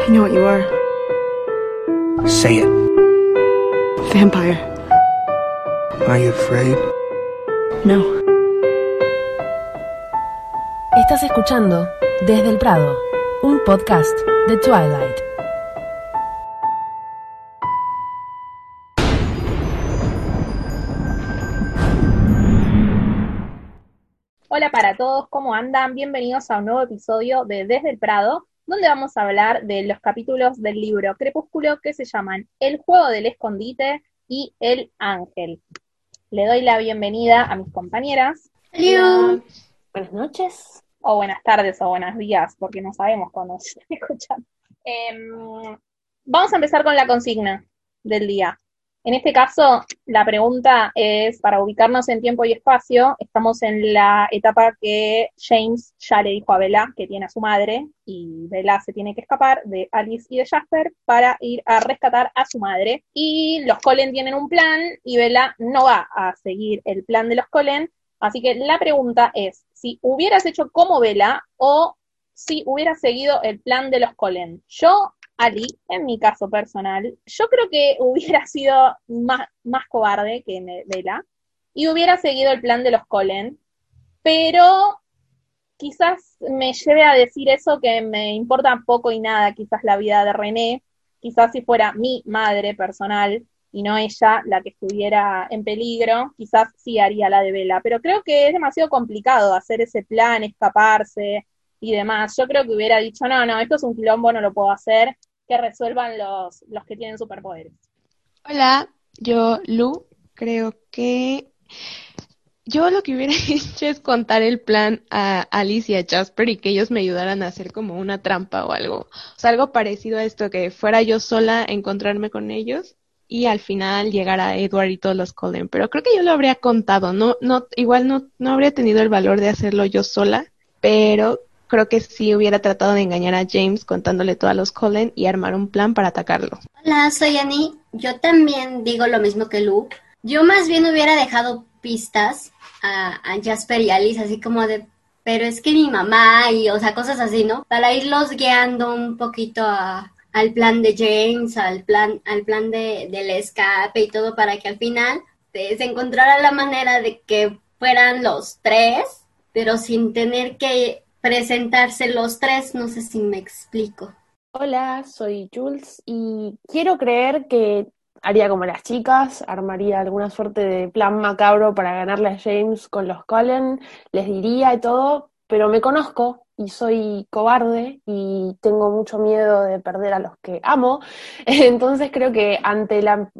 I know what you are. Say it. Vampire. Are you afraid? No. Estás escuchando Desde el Prado, un podcast de Twilight. Hola para todos, ¿cómo andan? Bienvenidos a un nuevo episodio de Desde el Prado, donde vamos a hablar de los capítulos del libro Crepúsculo que se llaman El juego del escondite y El ángel. Le doy la bienvenida a mis compañeras. Hola. Buenas noches. O buenas tardes o buenos días, porque no sabemos cuándo escuchando. Em, vamos a empezar con la consigna del día. En este caso, la pregunta es para ubicarnos en tiempo y espacio. Estamos en la etapa que James ya le dijo a Bella que tiene a su madre y Bella se tiene que escapar de Alice y de Jasper para ir a rescatar a su madre. Y los Colen tienen un plan y Bella no va a seguir el plan de los Colen. Así que la pregunta es si hubieras hecho como Bella o si hubieras seguido el plan de los Colen. Yo Ali, en mi caso personal, yo creo que hubiera sido más, más cobarde que Vela y hubiera seguido el plan de los Colen, pero quizás me lleve a decir eso que me importa poco y nada, quizás la vida de René, quizás si fuera mi madre personal y no ella la que estuviera en peligro, quizás sí haría la de Vela, pero creo que es demasiado complicado hacer ese plan, escaparse y demás. Yo creo que hubiera dicho, no, no, esto es un quilombo, no lo puedo hacer, que resuelvan los, los que tienen superpoderes. Hola, yo Lu, creo que yo lo que hubiera hecho es contar el plan a Alice y a Jasper y que ellos me ayudaran a hacer como una trampa o algo. O sea, algo parecido a esto, que fuera yo sola encontrarme con ellos y al final llegar a Edward y todos los Cullen. Pero creo que yo lo habría contado, no, no, igual no, no habría tenido el valor de hacerlo yo sola, pero creo que sí hubiera tratado de engañar a James contándole todo a los Cullen y armar un plan para atacarlo. Hola, soy Annie. Yo también digo lo mismo que Lu. Yo más bien hubiera dejado pistas a, a Jasper y Alice, así como de, pero es que mi mamá y, o sea, cosas así, ¿no? Para irlos guiando un poquito a, al plan de James, al plan, al plan de, del escape y todo para que al final pues, se encontrara la manera de que fueran los tres, pero sin tener que presentarse los tres, no sé si me explico. Hola, soy Jules y quiero creer que haría como las chicas, armaría alguna suerte de plan macabro para ganarle a James con los Cullen, les diría y todo, pero me conozco y soy cobarde y tengo mucho miedo de perder a los que amo, entonces creo que ante la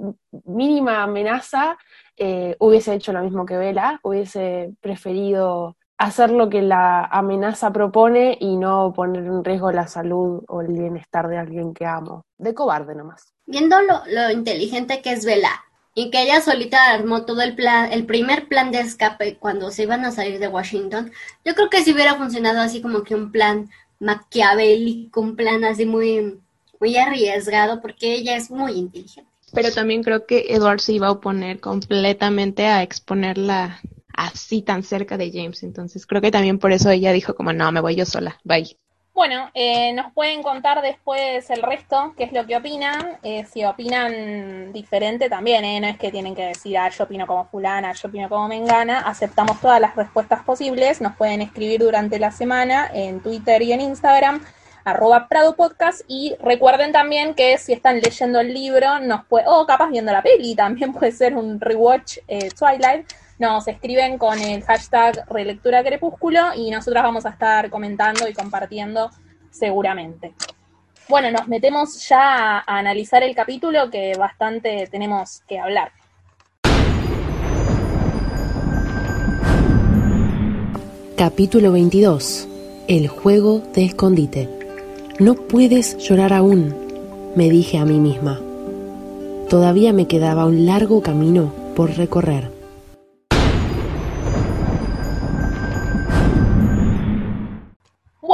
mínima amenaza eh, hubiese hecho lo mismo que Vela, hubiese preferido hacer lo que la amenaza propone y no poner en riesgo la salud o el bienestar de alguien que amo. De cobarde nomás. Viendo lo, lo inteligente que es Vela y que ella solita armó todo el plan, el primer plan de escape cuando se iban a salir de Washington, yo creo que si hubiera funcionado así como que un plan maquiavélico, un plan así muy, muy arriesgado, porque ella es muy inteligente. Pero también creo que Edward se iba a oponer completamente a exponerla así tan cerca de James. Entonces creo que también por eso ella dijo como, no, me voy yo sola, bye. Bueno, eh, nos pueden contar después el resto, qué es lo que opinan. Eh, si opinan diferente también, eh, no es que tienen que decir, ah, yo opino como fulana, yo opino como mengana. Aceptamos todas las respuestas posibles. Nos pueden escribir durante la semana en Twitter y en Instagram, arroba Prado Podcast. Y recuerden también que si están leyendo el libro, nos puede, o capaz viendo la peli, también puede ser un rewatch Twilight nos escriben con el hashtag Relectura Crepúsculo y nosotras vamos a estar comentando y compartiendo seguramente. Bueno, nos metemos ya a analizar el capítulo que bastante tenemos que hablar. Capítulo 22. El juego de escondite. No puedes llorar aún, me dije a mí misma. Todavía me quedaba un largo camino por recorrer.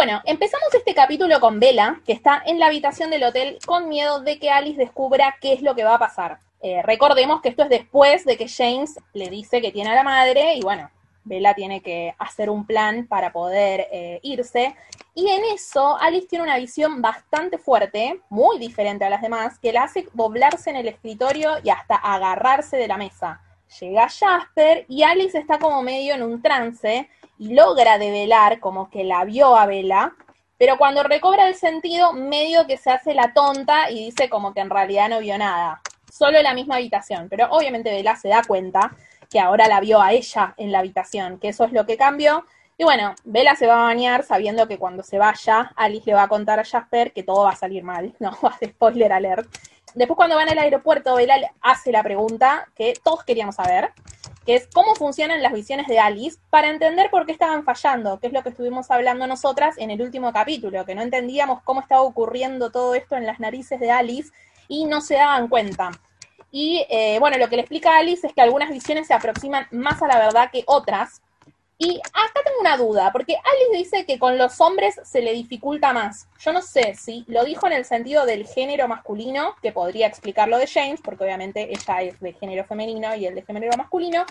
Bueno, empezamos este capítulo con Bella, que está en la habitación del hotel con miedo de que Alice descubra qué es lo que va a pasar. Eh, recordemos que esto es después de que James le dice que tiene a la madre y bueno, Bella tiene que hacer un plan para poder eh, irse. Y en eso, Alice tiene una visión bastante fuerte, muy diferente a las demás, que la hace doblarse en el escritorio y hasta agarrarse de la mesa. Llega Jasper y Alice está como medio en un trance y logra develar como que la vio a Bella, pero cuando recobra el sentido, medio que se hace la tonta y dice como que en realidad no vio nada, solo en la misma habitación, pero obviamente Bella se da cuenta que ahora la vio a ella en la habitación, que eso es lo que cambió. Y bueno, Bella se va a bañar sabiendo que cuando se vaya, Alice le va a contar a Jasper que todo va a salir mal. No, spoiler alert. Después cuando van al aeropuerto, Bella hace la pregunta que todos queríamos saber, que es cómo funcionan las visiones de Alice para entender por qué estaban fallando, que es lo que estuvimos hablando nosotras en el último capítulo, que no entendíamos cómo estaba ocurriendo todo esto en las narices de Alice y no se daban cuenta. Y eh, bueno, lo que le explica a Alice es que algunas visiones se aproximan más a la verdad que otras. Y acá tengo una duda, porque Alice dice que con los hombres se le dificulta más. Yo no sé si lo dijo en el sentido del género masculino, que podría explicar lo de James, porque obviamente ella es de género femenino y él de género masculino,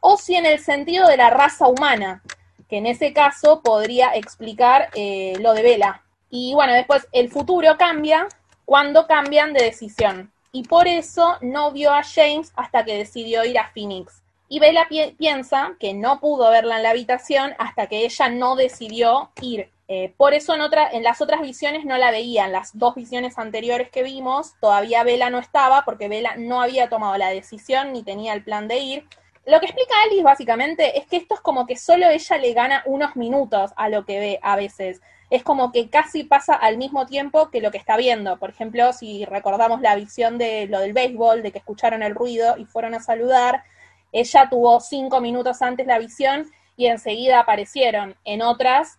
o si en el sentido de la raza humana, que en ese caso podría explicar eh, lo de Vela. Y bueno, después el futuro cambia cuando cambian de decisión y por eso no vio a James hasta que decidió ir a Phoenix. Y Bella piensa que no pudo verla en la habitación hasta que ella no decidió ir. Eh, por eso en, otra, en las otras visiones no la veían. Las dos visiones anteriores que vimos, todavía Bella no estaba porque Bella no había tomado la decisión ni tenía el plan de ir. Lo que explica Alice básicamente es que esto es como que solo ella le gana unos minutos a lo que ve a veces es como que casi pasa al mismo tiempo que lo que está viendo. Por ejemplo, si recordamos la visión de lo del béisbol, de que escucharon el ruido y fueron a saludar, ella tuvo cinco minutos antes la visión y enseguida aparecieron. En otras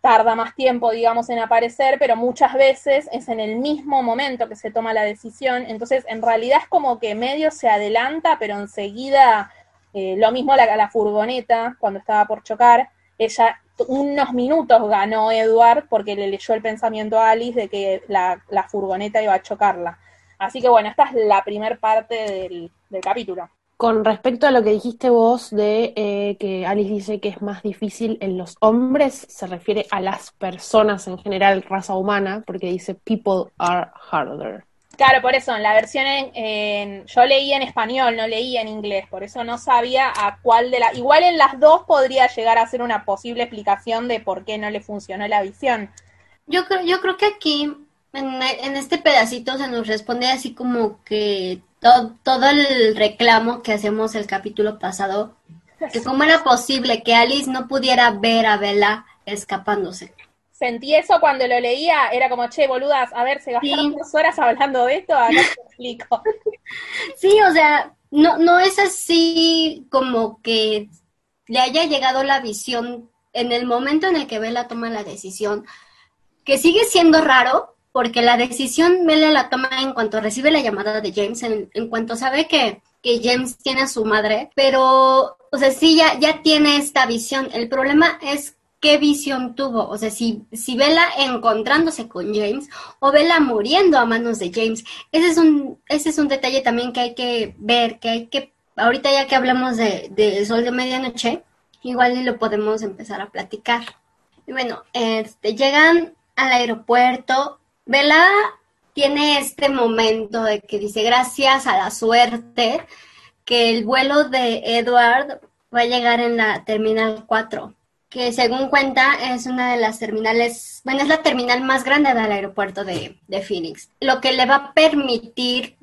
tarda más tiempo, digamos, en aparecer, pero muchas veces es en el mismo momento que se toma la decisión. Entonces, en realidad es como que medio se adelanta, pero enseguida, eh, lo mismo la, la furgoneta cuando estaba por chocar, ella unos minutos ganó Edward porque le leyó el pensamiento a Alice de que la, furgoneta iba a chocarla. Así que bueno, esta es la primer parte del, capítulo. Con respecto a lo que dijiste vos de eh, que Alice dice que es más difícil en los hombres, se refiere a las personas en general, raza humana, porque dice people are harder. Claro, por eso, en la versión en, yo leí en español, no leí en inglés, por eso no sabía a cuál de las, igual en las dos podría llegar a ser una posible explicación de por qué no le funcionó la visión. Yo creo, yo creo que aquí, en, este pedacito se nos responde así como que todo, todo el reclamo que hacemos el capítulo pasado, que cómo era posible que Alice no pudiera ver a Bella escapándose sentí eso cuando lo leía, era como, che, boludas, a ver, se gastaron dos horas hablando de esto, acá te explico. Sí, o sea, no, no es así como que le haya llegado la visión en el momento en el que Bella toma la decisión, que sigue siendo raro, porque la decisión Bella la toma en cuanto recibe la llamada de James, en, cuanto sabe que, que James tiene a su madre, pero, o sea, sí, ya, ya tiene esta visión. El problema es qué visión tuvo. O sea, si, si Bella encontrándose con James o Bella muriendo a manos de James. Ese es un, ese es un detalle también que hay que ver, que hay que, ahorita ya que hablamos de, de Sol de Medianoche, igual lo podemos empezar a platicar. Y bueno, este, llegan al aeropuerto. Bella tiene este momento de que dice, gracias a la suerte, que el vuelo de Edward va a llegar en la Terminal 4 que según cuenta es una de las terminales, bueno, es la terminal más grande del aeropuerto de, Phoenix, lo que le va a permitir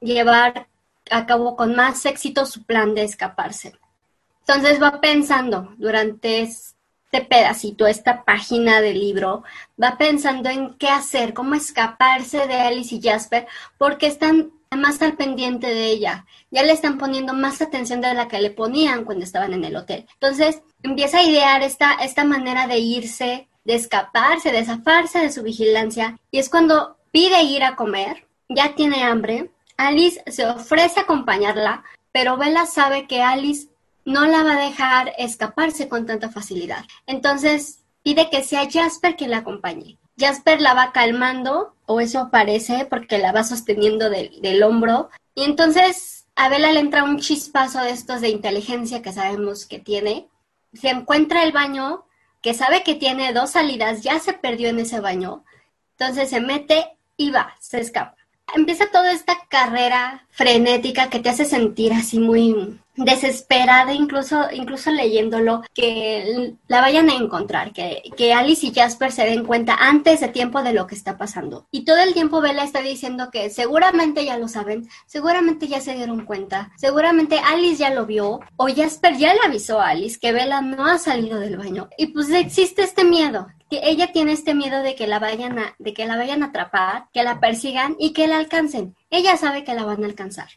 llevar a cabo con más éxito su plan de escaparse. Entonces va pensando durante este pedacito, esta página del libro, va pensando en qué hacer, cómo escaparse de Alice y Jasper, porque están más al pendiente de ella. Ya le están poniendo más atención de la que le ponían cuando estaban en el hotel. Entonces, empieza a idear esta, esta manera de irse, de escaparse, de zafarse de su vigilancia. Y es cuando pide ir a comer, ya tiene hambre. Alice se ofrece a acompañarla, pero Bella sabe que Alice no la va a dejar escaparse con tanta facilidad. Entonces pide que sea Jasper quien la acompañe. Jasper la va calmando, o eso parece, porque la va sosteniendo del hombro. Y entonces a Bella le entra un chispazo de estos de inteligencia que sabemos que tiene. se encuentra el baño, que sabe que tiene dos salidas, ya se perdió en ese baño, entonces se mete y va, se escapa. Empieza toda esta carrera frenética que te hace sentir así muy desesperada, incluso, incluso leyéndolo, que la vayan a encontrar, que, que Alice y Jasper se den cuenta antes de tiempo de lo que está pasando. Y todo el tiempo Bella está diciendo que seguramente ya lo saben, seguramente ya se dieron cuenta, seguramente Alice ya lo vio, o Jasper ya le avisó a Alice que Bella no ha salido del baño. Y pues existe este miedo, que ella tiene este miedo de que la vayan a, de que la vayan a atrapar, que la persigan y que la alcancen. Ella sabe que la van a alcanzar.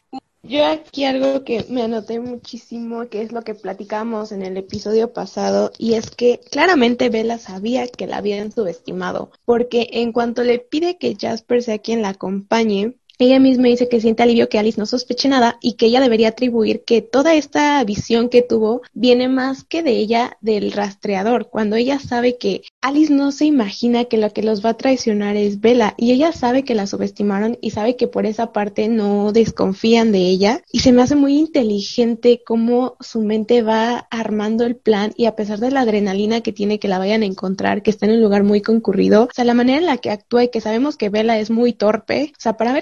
Yo aquí algo que me anoté muchísimo, que es lo que platicamos en el episodio pasado, y es que claramente Bella sabía que la habían subestimado, porque en cuanto le pide que Jasper sea quien la acompañe, ella misma dice que siente alivio que Alice no sospeche nada y que ella debería atribuir que toda esta visión que tuvo viene más que de ella del rastreador, cuando ella sabe que Alice no se imagina que lo que los va a traicionar es Bella y ella sabe que la subestimaron y sabe que por esa parte no desconfían de ella y se me hace muy inteligente cómo su mente va armando el plan y a pesar de la adrenalina que tiene que la vayan a encontrar, que está en un lugar muy concurrido, o sea, la manera en la que actúa y que sabemos que Bella es muy torpe, o sea, para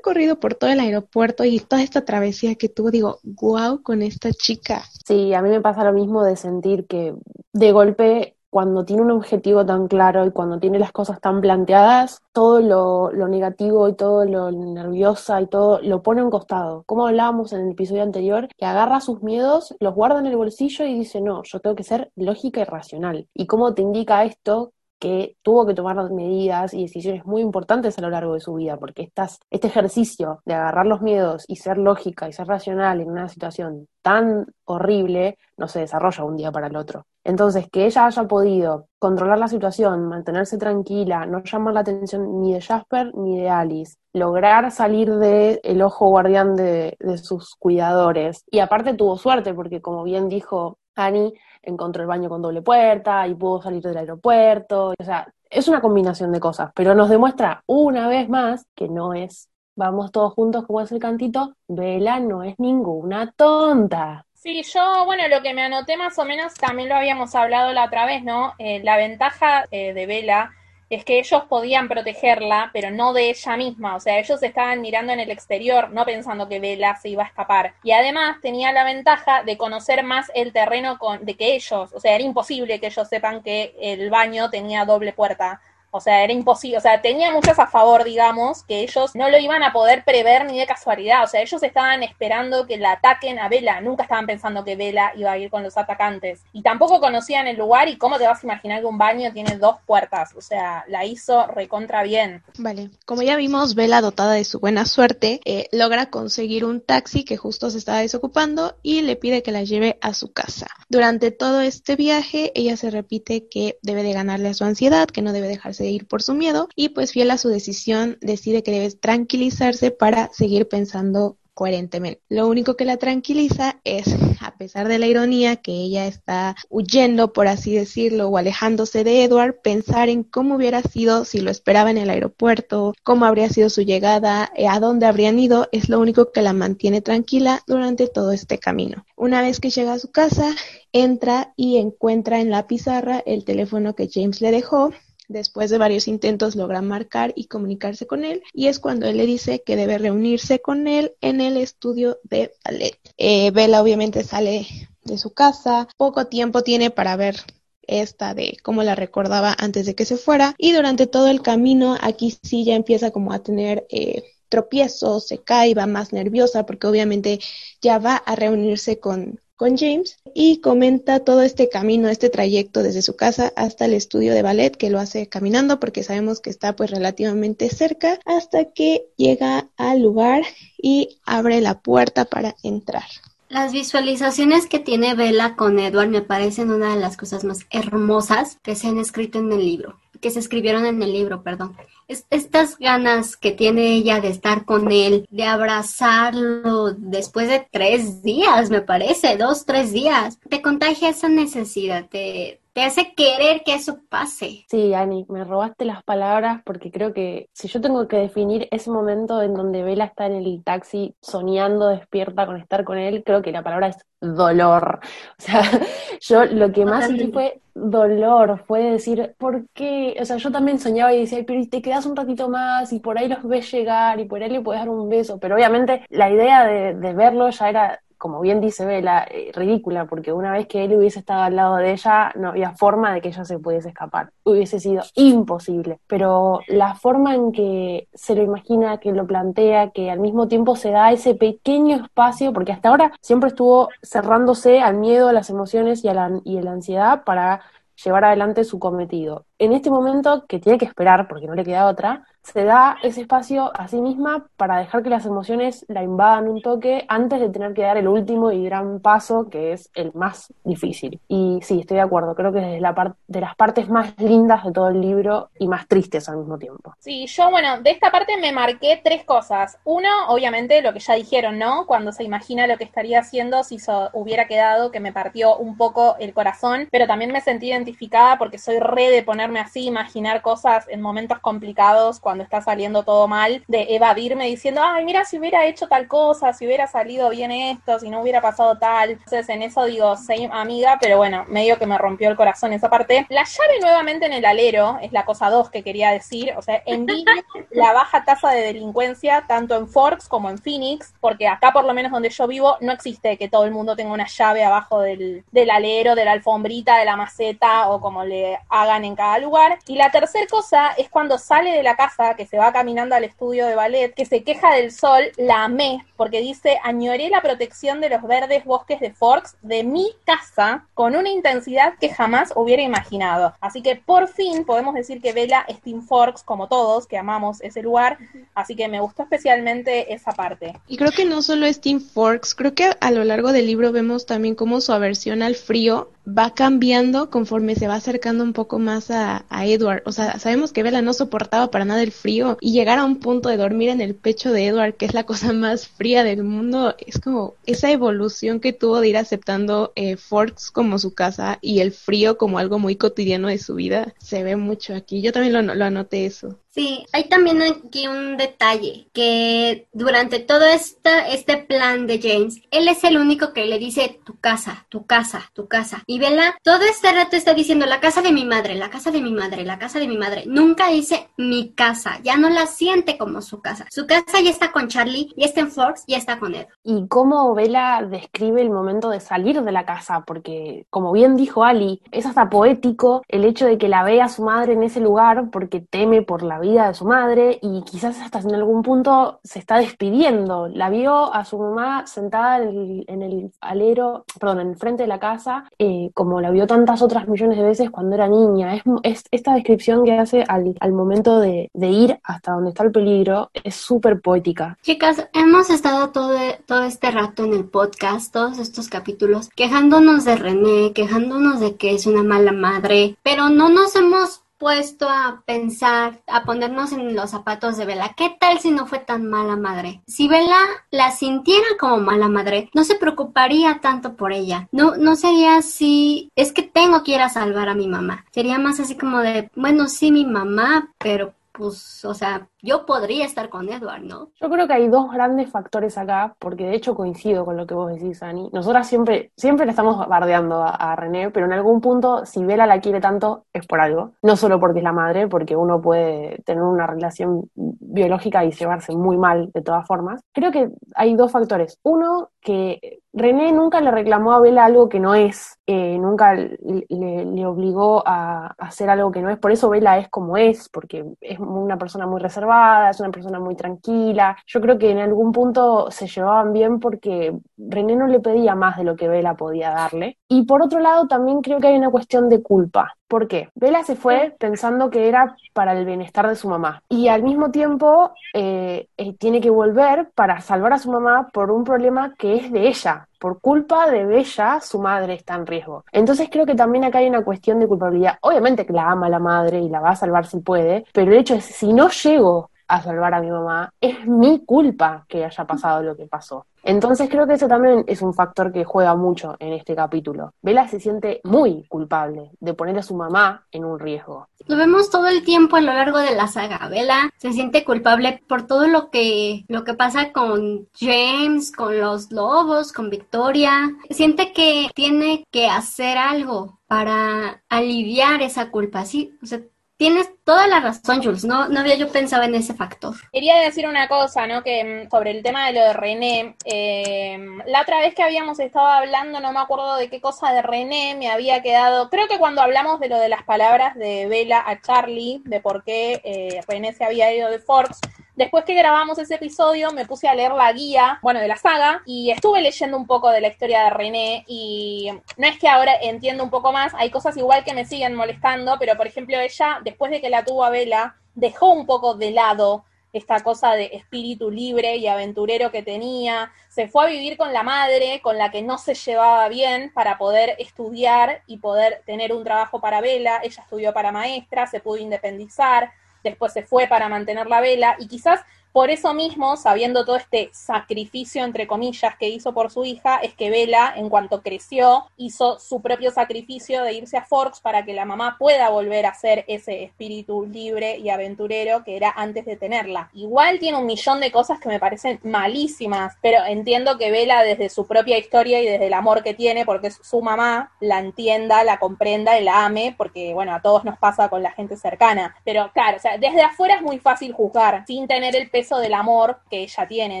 por todo el aeropuerto y toda esta travesía que tuvo, digo, wow con esta chica. Sí, a mí me pasa lo mismo de sentir que de golpe cuando tiene un objetivo tan claro y cuando tiene las cosas tan planteadas, todo lo, lo, negativo y todo lo nerviosa y todo lo pone a un costado. Como hablábamos en el episodio anterior, que agarra sus miedos, los guarda en el bolsillo y dice, no, yo tengo que ser lógica y racional. ¿Y cómo te indica esto? Que tuvo que tomar medidas y decisiones muy importantes a lo largo de su vida, porque este ejercicio de agarrar los miedos y ser lógica y ser racional en una situación tan horrible no se desarrolla un día para el otro. Entonces, que ella haya podido controlar la situación, mantenerse tranquila, no llamar la atención ni de Jasper ni de Alice, lograr salir del el ojo guardián de, de sus cuidadores. Y aparte tuvo suerte, porque como bien dijo Annie, encontró el baño con doble puerta y pudo salir del aeropuerto. O sea, es una combinación de cosas, pero nos demuestra una vez más que no es, vamos todos juntos como es el cantito, Vela no es ninguna tonta. Sí, yo, bueno, lo que me anoté más o menos también lo habíamos hablado la otra vez, ¿no? Eh, la ventaja eh, de Vela es que ellos podían protegerla, pero no de ella misma. O sea, ellos estaban mirando en el exterior, no pensando que Bella se iba a escapar. Y además tenía la ventaja de conocer más el terreno con, de que ellos. O sea, era imposible que ellos sepan que el baño tenía doble puerta. O sea, era imposible, o sea, tenía muchos a favor, digamos, que ellos no lo iban a poder prever ni de casualidad. O sea, ellos estaban esperando que la ataquen a Vela, nunca estaban pensando que Vela iba a ir con los atacantes. Y tampoco conocían el lugar y cómo te vas a imaginar que un baño tiene dos puertas. O sea, la hizo recontra bien. Vale, como ya vimos, Vela, dotada de su buena suerte, eh, logra conseguir un taxi que justo se estaba desocupando y le pide que la lleve a su casa. Durante todo este viaje, ella se repite que debe de ganarle a su ansiedad, que no debe dejarse ir por su miedo y pues fiel a su decisión decide que debe tranquilizarse para seguir pensando coherentemente. Lo único que la tranquiliza es, a pesar de la ironía que ella está huyendo, por así decirlo, o alejándose de Edward, pensar en cómo hubiera sido si lo esperaba en el aeropuerto, cómo habría sido su llegada, eh, a dónde habrían ido, es lo único que la mantiene tranquila durante todo este camino. Una vez que llega a su casa, entra y encuentra en la pizarra el teléfono que James le dejó Después de varios intentos logra marcar y comunicarse con él y es cuando él le dice que debe reunirse con él en el estudio de ballet. Eh, Bella obviamente sale de su casa, poco tiempo tiene para ver esta de cómo la recordaba antes de que se fuera y durante todo el camino aquí sí ya empieza como a tener eh, tropiezos, se cae, va más nerviosa porque obviamente ya va a reunirse con, con James y comenta todo este camino, este trayecto desde su casa hasta el estudio de ballet que lo hace caminando porque sabemos que está pues relativamente cerca hasta que llega al lugar y abre la puerta para entrar. Las visualizaciones que tiene Bella con Edward me parecen una de las cosas más hermosas que se han escrito en el libro, que se escribieron en el libro, perdón. Estas ganas que tiene ella de estar con él, de abrazarlo después de tres días, me parece, dos, tres días, te contagia esa necesidad, te, te hace querer que eso pase. Sí, Ani, me robaste las palabras porque creo que si yo tengo que definir ese momento en donde Vela está en el taxi soñando despierta con estar con él, creo que la palabra es dolor. O sea, yo lo que más sentí fue dolor, fue decir, ¿por qué? O sea, yo también soñaba y decía, pero te quedas un ratito más y por ahí los ves llegar y por ahí le puedes dar un beso, pero obviamente la idea de, de verlo ya era como bien dice Bella, eh, ridícula, porque una vez que él hubiese estado al lado de ella, no había forma de que ella se pudiese escapar. Hubiese sido imposible. Pero la forma en que se lo imagina, que lo plantea, que al mismo tiempo se da ese pequeño espacio, porque hasta ahora siempre estuvo cerrándose al miedo, a las emociones y a la, y a la ansiedad para llevar adelante su cometido. En este momento, que tiene que esperar, porque no le queda otra, se da ese espacio a sí misma para dejar que las emociones la invadan un toque antes de tener que dar el último y gran paso, que es el más difícil. Y sí, estoy de acuerdo, creo que es la parte de las partes más lindas de todo el libro y más tristes al mismo tiempo. Sí, yo, bueno, de esta parte me marqué tres cosas. Uno, obviamente, lo que ya dijeron, ¿no? Cuando se imagina lo que estaría haciendo si so hubiera quedado, que me partió un poco el corazón, pero también me sentí identificada porque soy re de ponerme así, imaginar cosas en momentos complicados, está saliendo todo mal, de evadirme diciendo, ay, mira, si hubiera hecho tal cosa, si hubiera salido bien esto, si no hubiera pasado tal. Entonces, en eso digo, same amiga, pero bueno, medio que me rompió el corazón esa parte. La llave nuevamente en el alero es la cosa dos que quería decir, o sea, envidia la baja tasa de delincuencia tanto en Forks como en Phoenix, porque acá por lo menos donde yo vivo no existe que todo el mundo tenga una llave abajo del, del alero, de la alfombrita, de la maceta o como le hagan en cada lugar. Y la tercera cosa es cuando sale de la casa que se va caminando al estudio de ballet, que se queja del sol, la amé, porque dice, añoré la protección de los verdes bosques de Forks de mi casa con una intensidad que jamás hubiera imaginado. Así que por fin podemos decir que Vela es Team Forks, como todos, que amamos ese lugar, así que me gustó especialmente esa parte. Y creo que no solo es Team Forks, creo que a lo largo del libro vemos también cómo su aversión al frío va cambiando conforme se va acercando un poco más a, a Edward. O sea, sabemos que Bella no soportaba para nada el frío y llegar a un punto de dormir en el pecho de Edward, que es la cosa más fría del mundo, es como esa evolución que tuvo de ir aceptando eh, Forks como su casa y el frío como algo muy cotidiano de su vida. Se ve mucho aquí. Yo también lo, lo anoté eso. Sí, hay también aquí un detalle, que durante todo esta, este plan de James, él es el único que le dice tu casa, tu casa, tu casa. Y Bella todo este rato está diciendo la casa de mi madre, la casa de mi madre, la casa de mi madre. Nunca dice mi casa, ya no la siente como su casa. Su casa ya está con Charlie, ya está en Forks, ya está con Ed. Y cómo Bella describe el momento de salir de la casa, porque como bien dijo Ali, es hasta poético el hecho de que la vea su madre en ese lugar porque teme por la vida vida de su madre y quizás hasta en algún punto se está despidiendo. La vio a su mamá sentada en el, en el alero, perdón, en el frente de la casa, eh, como la vio tantas otras millones de veces cuando era niña. Es, es esta descripción que hace al, al momento de, de, ir hasta donde está el peligro es súper poética. Chicas, hemos estado todo, todo este rato en el podcast, todos estos capítulos, quejándonos de René, quejándonos de que es una mala madre, pero no nos hemos puesto a pensar, a ponernos en los zapatos de Bella. ¿Qué tal si no fue tan mala madre? Si Bella la sintiera como mala madre, no se preocuparía tanto por ella. No, no sería así, es que tengo que ir a salvar a mi mamá. Sería más así como de, bueno, sí, mi mamá, pero pues, o sea, yo podría estar con Edward, ¿no? Yo creo que hay dos grandes factores acá, porque de hecho coincido con lo que vos decís, Ani. Nosotras siempre, siempre le estamos bardeando a, a, René, pero en algún punto, si Vela la quiere tanto, es por algo. No solo porque es la madre, porque uno puede tener una relación biológica y llevarse muy mal de todas formas. Creo que hay dos factores. Uno, que René nunca le reclamó a Vela algo que no es, eh, nunca le, le, obligó a, hacer algo que no es, por eso Vela es como es, porque es una persona muy reservada, es una persona muy tranquila. Yo creo que en algún punto se llevaban bien porque René no le pedía más de lo que Vela podía darle. Y por otro lado, también creo que hay una cuestión de culpa. ¿Por qué? Vela se fue pensando que era para el bienestar de su mamá y al mismo tiempo eh, eh, tiene que volver para salvar a su mamá por un problema que es de ella. Por culpa de Bella, su madre está en riesgo. Entonces creo que también acá hay una cuestión de culpabilidad. Obviamente que la ama la madre y la va a salvar si puede, pero el hecho es, si no llego a salvar a mi mamá, es mi culpa que haya pasado lo que pasó. Entonces creo que eso también es un factor que juega mucho en este capítulo. Bella se siente muy culpable de poner a su mamá en un riesgo. Lo vemos todo el tiempo a lo largo de la saga. Bella se siente culpable por todo lo que, lo que pasa con James, con los lobos, con Victoria. Siente que tiene que hacer algo para aliviar esa culpa. Sí, o sea, Tienes toda la razón, Jules. No, no había yo pensado en ese factor. Quería decir una cosa, ¿no? Que mm, sobre el tema de lo de René. Eh, la otra vez que habíamos estado hablando, no me acuerdo de qué cosa de René, me había quedado. Creo que cuando hablamos de lo de las palabras de Bella a Charlie, de por qué eh, René se había ido de Forks, Después que grabamos ese episodio, me puse a leer la guía, bueno, de la saga, y estuve leyendo un poco de la historia de René, y no es que ahora entiendo un poco más, hay cosas igual que me siguen molestando, pero por ejemplo ella, después de que la tuvo a Vela, dejó un poco de lado esta cosa de espíritu libre y aventurero que tenía, se fue a vivir con la madre, con la que no se llevaba bien, para poder estudiar y poder tener un trabajo para Vela, ella estudió para maestra, se pudo independizar, después se fue para mantener la vela y quizás por eso mismo, sabiendo todo este sacrificio, entre comillas, que hizo por su hija, es que Vela, en cuanto creció, hizo su propio sacrificio de irse a Forks para que la mamá pueda volver a ser ese espíritu libre y aventurero que era antes de tenerla. Igual tiene un millón de cosas que me parecen malísimas, pero entiendo que Vela desde su propia historia y desde el amor que tiene, porque es su mamá, la entienda, la comprenda y la ame, porque bueno, a todos nos pasa con la gente cercana. Pero claro, o sea, desde afuera es muy fácil juzgar, sin tener el peso del amor que ella tiene,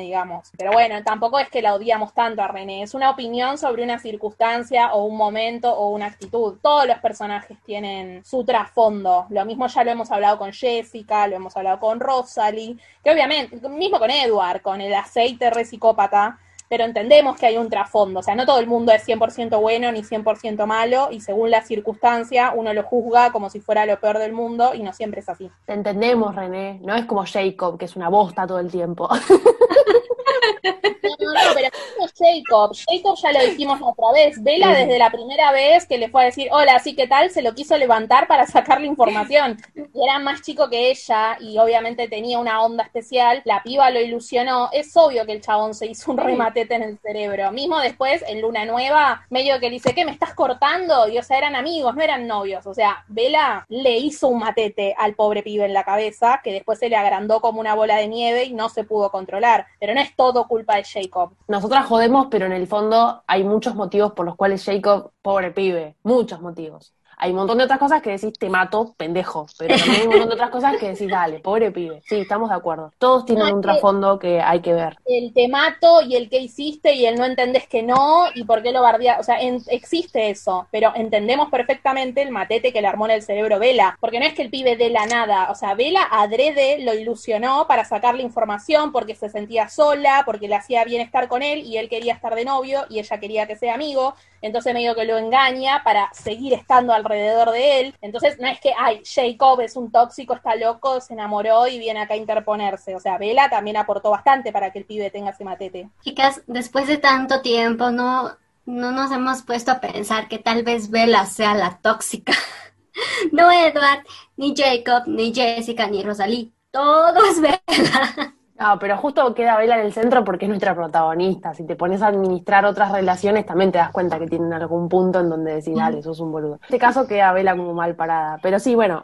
digamos. Pero bueno, tampoco es que la odiamos tanto a René, es una opinión sobre una circunstancia o un momento o una actitud. Todos los personajes tienen su trasfondo. Lo mismo ya lo hemos hablado con Jessica, lo hemos hablado con Rosalie, que obviamente, mismo con Edward, con el aceite recicópata pero entendemos que hay un trasfondo, o sea, no todo el mundo es 100% bueno ni 100% malo, y según la circunstancia uno lo juzga como si fuera lo peor del mundo, y no siempre es así. entendemos, René, no es como Jacob, que es una bosta todo el tiempo. No, no, pero es Jacob. Jacob ya lo dijimos otra vez. Vela desde la primera vez que le fue a decir, hola, sí, ¿qué tal? Se lo quiso levantar para sacarle información. Y era más chico que ella y obviamente tenía una onda especial. La piba lo ilusionó. Es obvio que el chabón se hizo un en el cerebro. Mismo después, en Luna Nueva, medio que le dice, ¿qué? ¿Me estás cortando? Y o sea, eran amigos, no eran novios. O sea, Vela le hizo un matete al pobre pibe en la cabeza que después se le agrandó como una bola de nieve y no se pudo controlar. Pero no es todo culpa de Jacob. Nosotras jodemos, pero en el fondo hay muchos motivos por los cuales Jacob, pobre pibe, muchos motivos. Hay un montón de otras cosas que decís, te mato, pendejo. Pero también hay un montón de otras cosas que decís, dale, pobre pibe. Sí, estamos de acuerdo. Todos tienen un trasfondo que hay que ver. El te mato y el que hiciste y el no entendés que no y por qué lo bardea. O sea, existe eso, pero entendemos perfectamente el matete que le armó en el cerebro Vela. Porque no es que el pibe de la nada. O sea, Vela adrede lo ilusionó para sacarle información porque se sentía sola, porque le hacía bien estar con él y él quería estar de novio y ella quería que sea amigo. Entonces medio que lo engaña para seguir estando al alrededor de él. Entonces no es que, ay, Jacob es un tóxico, está loco, se enamoró y viene acá a interponerse. O sea, Vela también aportó bastante para que el pibe tenga ese matete. Chicas, después de tanto tiempo, no, no nos hemos puesto a pensar que tal vez Vela sea la tóxica. no Edward, ni Jacob, ni Jessica, ni Rosalie. Todo es Vela. No, pero justo queda Vela en el centro porque es nuestra protagonista. Si te pones a administrar otras relaciones, también te das cuenta que tienen algún punto en donde decís, dale, sos un boludo. En este caso queda Vela como mal parada. Pero sí, bueno,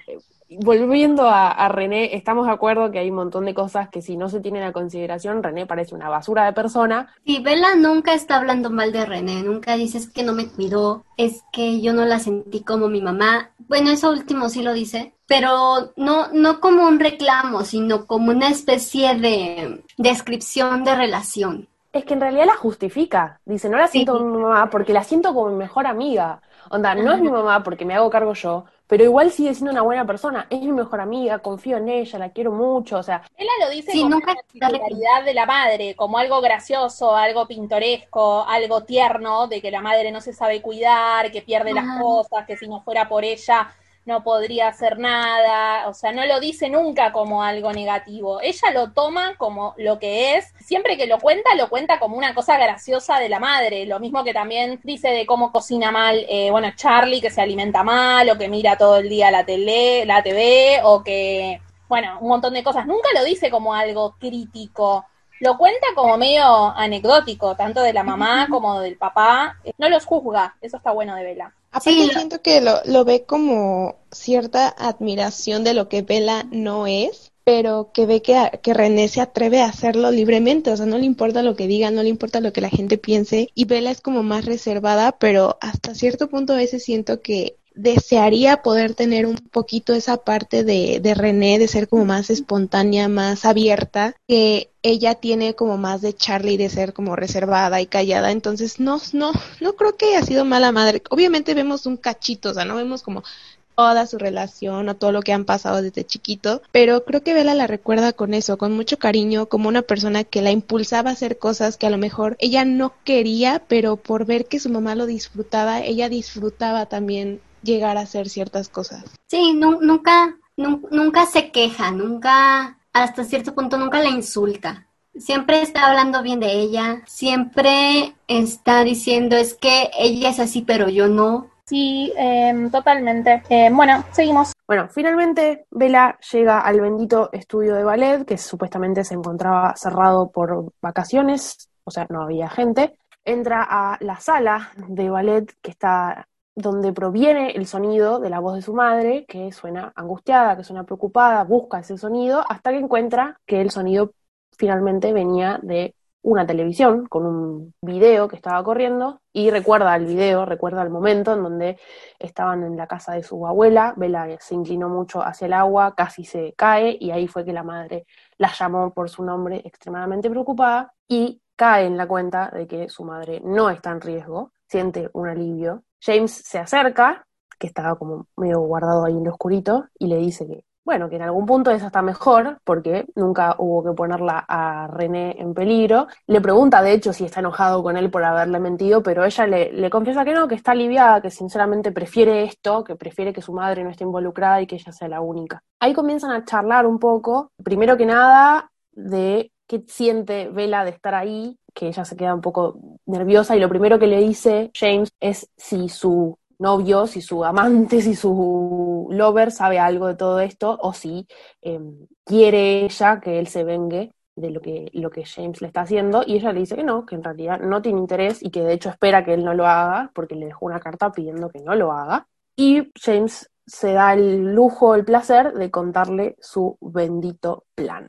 volviendo a, René, estamos de acuerdo que hay un montón de cosas que si no se tienen a consideración, René parece una basura de persona. Sí, Vela nunca está hablando mal de René, nunca dice es que no me cuidó, es que yo no la sentí como mi mamá. Bueno, eso último sí lo dice, pero no, no como un reclamo, sino como una especie de descripción de relación. Es que en realidad la justifica. Dice, no la siento como mi mamá porque la siento como mi mejor amiga. Onda, no es mi mamá porque me hago cargo yo, pero igual sigue siendo una buena persona, es mi mejor amiga, confío en ella, la quiero mucho, o sea. Ella lo dice como nunca la particularidad de la madre, como algo gracioso, algo pintoresco, algo tierno, de que la madre no se sabe cuidar, que pierde las cosas, que si no fuera por ella no podría hacer nada, o sea, no lo dice nunca como algo negativo, ella lo toma como lo que es, siempre que lo cuenta, lo cuenta como una cosa graciosa de la madre, lo mismo que también dice de cómo cocina mal, eh, bueno, Charlie que se alimenta mal, o que mira todo el día la tele, la TV, o que, bueno, un montón de cosas, nunca lo dice como algo crítico, lo cuenta como medio anecdótico, tanto de la mamá como del papá. No los juzga, eso está bueno de Vela. Aparte Sí, siento que lo, lo ve como cierta admiración de lo que Bella no es, pero que ve que, que René se atreve a hacerlo libremente, o sea, no le importa lo que diga, no le importa lo que la gente piense, y Bella es como más reservada, pero hasta cierto punto a veces siento que desearía poder tener un poquito esa parte de, de René, de ser como más espontánea, más abierta, que ella tiene como más de Charlie de ser como reservada y callada, entonces no, no, no creo que haya sido mala madre. Obviamente vemos un cachito, o sea, no vemos como toda su relación o todo lo que han pasado desde chiquito, pero creo que Bella la recuerda con eso, con mucho cariño, como una persona que la impulsaba a hacer cosas que a lo mejor ella no quería, pero por ver que su mamá lo disfrutaba, ella disfrutaba también llegar a hacer ciertas cosas. Sí, nu- nunca, nu- nunca se queja, nunca, hasta cierto punto nunca la insulta. Siempre está hablando bien de ella, siempre está diciendo es que ella es así, pero yo no. Sí, em, totalmente. Em, bueno, seguimos. Bueno, finalmente Bella llega al bendito estudio de ballet, que supuestamente se encontraba cerrado por vacaciones, o sea, no había gente. Entra a la sala de ballet que está donde proviene el sonido de la voz de su madre, que suena angustiada, que suena preocupada, busca ese sonido, hasta que encuentra que el sonido finalmente venía de una televisión con un video que estaba corriendo y recuerda el video, recuerda el momento en donde estaban en la casa de su abuela, Bella se inclinó mucho hacia el agua, casi se cae y ahí fue que la madre la llamó por su nombre extremadamente preocupada y cae en la cuenta de que su madre no está en riesgo, siente un alivio. James se acerca, que estaba como medio guardado ahí en lo oscurito, y le dice que, bueno, que en algún punto esa está mejor, porque nunca hubo que ponerla a René en peligro. Le pregunta, de hecho, si está enojado con él por haberle mentido, pero ella le, le confiesa que no, que está aliviada, que sinceramente prefiere esto, que prefiere que su madre no esté involucrada y que ella sea la única. Ahí comienzan a charlar un poco, primero que nada, de qué siente Bella de estar ahí, que ella se queda un poco nerviosa y lo primero que le dice James es si su novio, si su amante, si su lover sabe algo de todo esto o si eh, quiere ella que él se vengue de lo que, lo que James le está haciendo y ella le dice que no, que en realidad no tiene interés y que de hecho espera que él no lo haga porque le dejó una carta pidiendo que no lo haga y James se da el lujo, el placer de contarle su bendito plan.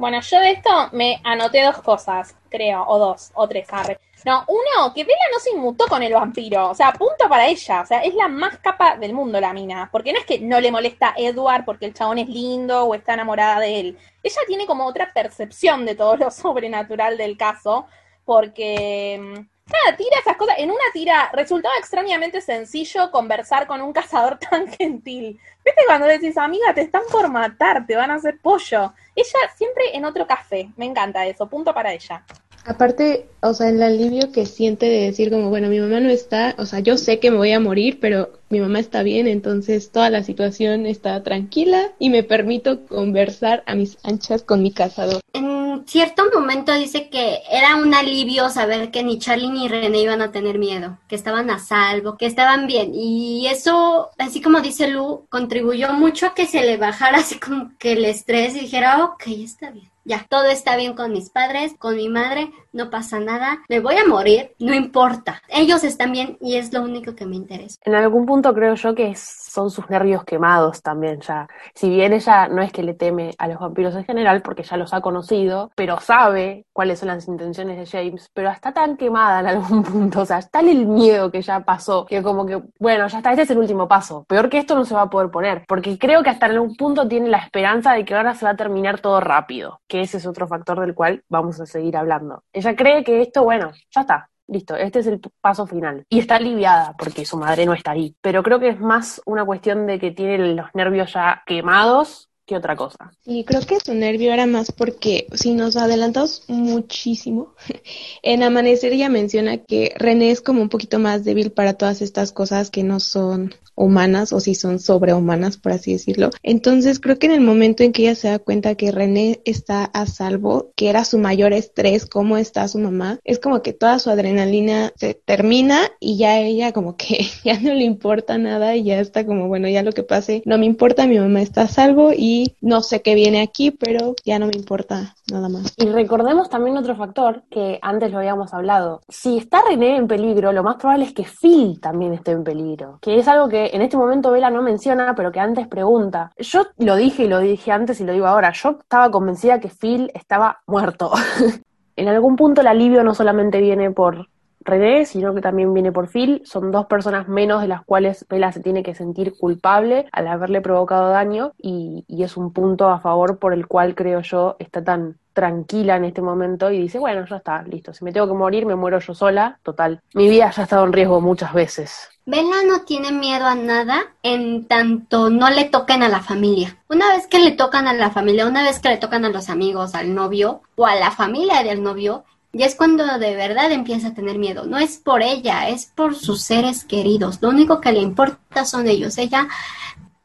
Bueno, yo de esto me anoté dos cosas, creo, o dos, o tres, arre. No, uno, que Bella no se inmutó con el vampiro, o sea, punto para ella, o sea, es la más capa del mundo la mina, porque no es que no le molesta a Edward porque el chabón es lindo o está enamorada de él, ella tiene como otra percepción de todo lo sobrenatural del caso, porque, nada, tira esas cosas, en una tira, resultaba extrañamente sencillo conversar con un cazador tan gentil, ¿viste cuando decís, amiga, te están por matar, te van a hacer pollo? Ella siempre en otro café, me encanta eso, punto para ella. Aparte, o sea, el alivio que siente de decir como, bueno, mi mamá no está, o sea, yo sé que me voy a morir, pero mi mamá está bien, entonces toda la situación está tranquila y me permito conversar a mis anchas con mi cazador. En cierto momento dice que era un alivio saber que ni Charlie ni René iban a tener miedo, que estaban a salvo, que estaban bien. Y eso, así como dice Lu, contribuyó mucho a que se le bajara así como que el estrés y dijera, ok, está bien. Ya, todo está bien con mis padres, con mi madre, no pasa nada, me voy a morir, no importa. Ellos están bien y es lo único que me interesa. En algún punto creo yo que son sus nervios quemados también ya. Si bien ella no es que le teme a los vampiros en general, porque ya los ha conocido, pero sabe cuáles son las intenciones de James, pero está tan quemada en algún punto, o sea, está el miedo que ya pasó, que como que, bueno, ya está, este es el último paso. Peor que esto no se va a poder poner, porque creo que hasta en algún punto tiene la esperanza de que ahora se va a terminar todo rápido, que ese es otro factor del cual vamos a seguir hablando. Ella cree que esto, bueno, ya está, listo, este es el paso final. Y está aliviada porque su madre no está ahí. Pero creo que es más una cuestión de que tiene los nervios ya quemados que otra cosa. Y creo que su nervio era más porque si nos adelantamos muchísimo, en Amanecer ella menciona que René es como un poquito más débil para todas estas cosas que no son humanas o si son sobrehumanas, por así decirlo. Entonces creo que en el momento en que ella se da cuenta que René está a salvo, que era su mayor estrés, cómo está su mamá, es como que toda su adrenalina se termina y ya ella como que ya no le importa nada y ya está como, bueno, ya lo que pase, no me importa, mi mamá está a salvo y no sé qué viene aquí, pero ya no me importa nada más. Y recordemos también otro factor que antes lo habíamos hablado. Si está René en peligro, lo más probable es que Phil también esté en peligro, que es algo que en este momento Vela no menciona, pero que antes pregunta. Yo lo dije y lo dije antes y lo digo ahora, yo estaba convencida que Phil estaba muerto. en algún punto el alivio no solamente viene por René, sino que también viene por Phil. Son dos personas menos de las cuales Bella se tiene que sentir culpable al haberle provocado daño y, y, es un punto a favor por el cual creo yo está tan tranquila en este momento y dice, bueno, ya está, listo, si me tengo que morir, me muero yo sola, total. Mi vida ya ha estado en riesgo muchas veces. Bella no tiene miedo a nada en tanto no le toquen a la familia. Una vez que le tocan a la familia, una vez que le tocan a los amigos, al novio o a la familia del novio, ya es cuando de verdad empieza a tener miedo. No es por ella, es por sus seres queridos. Lo único que le importa son ellos. Ella,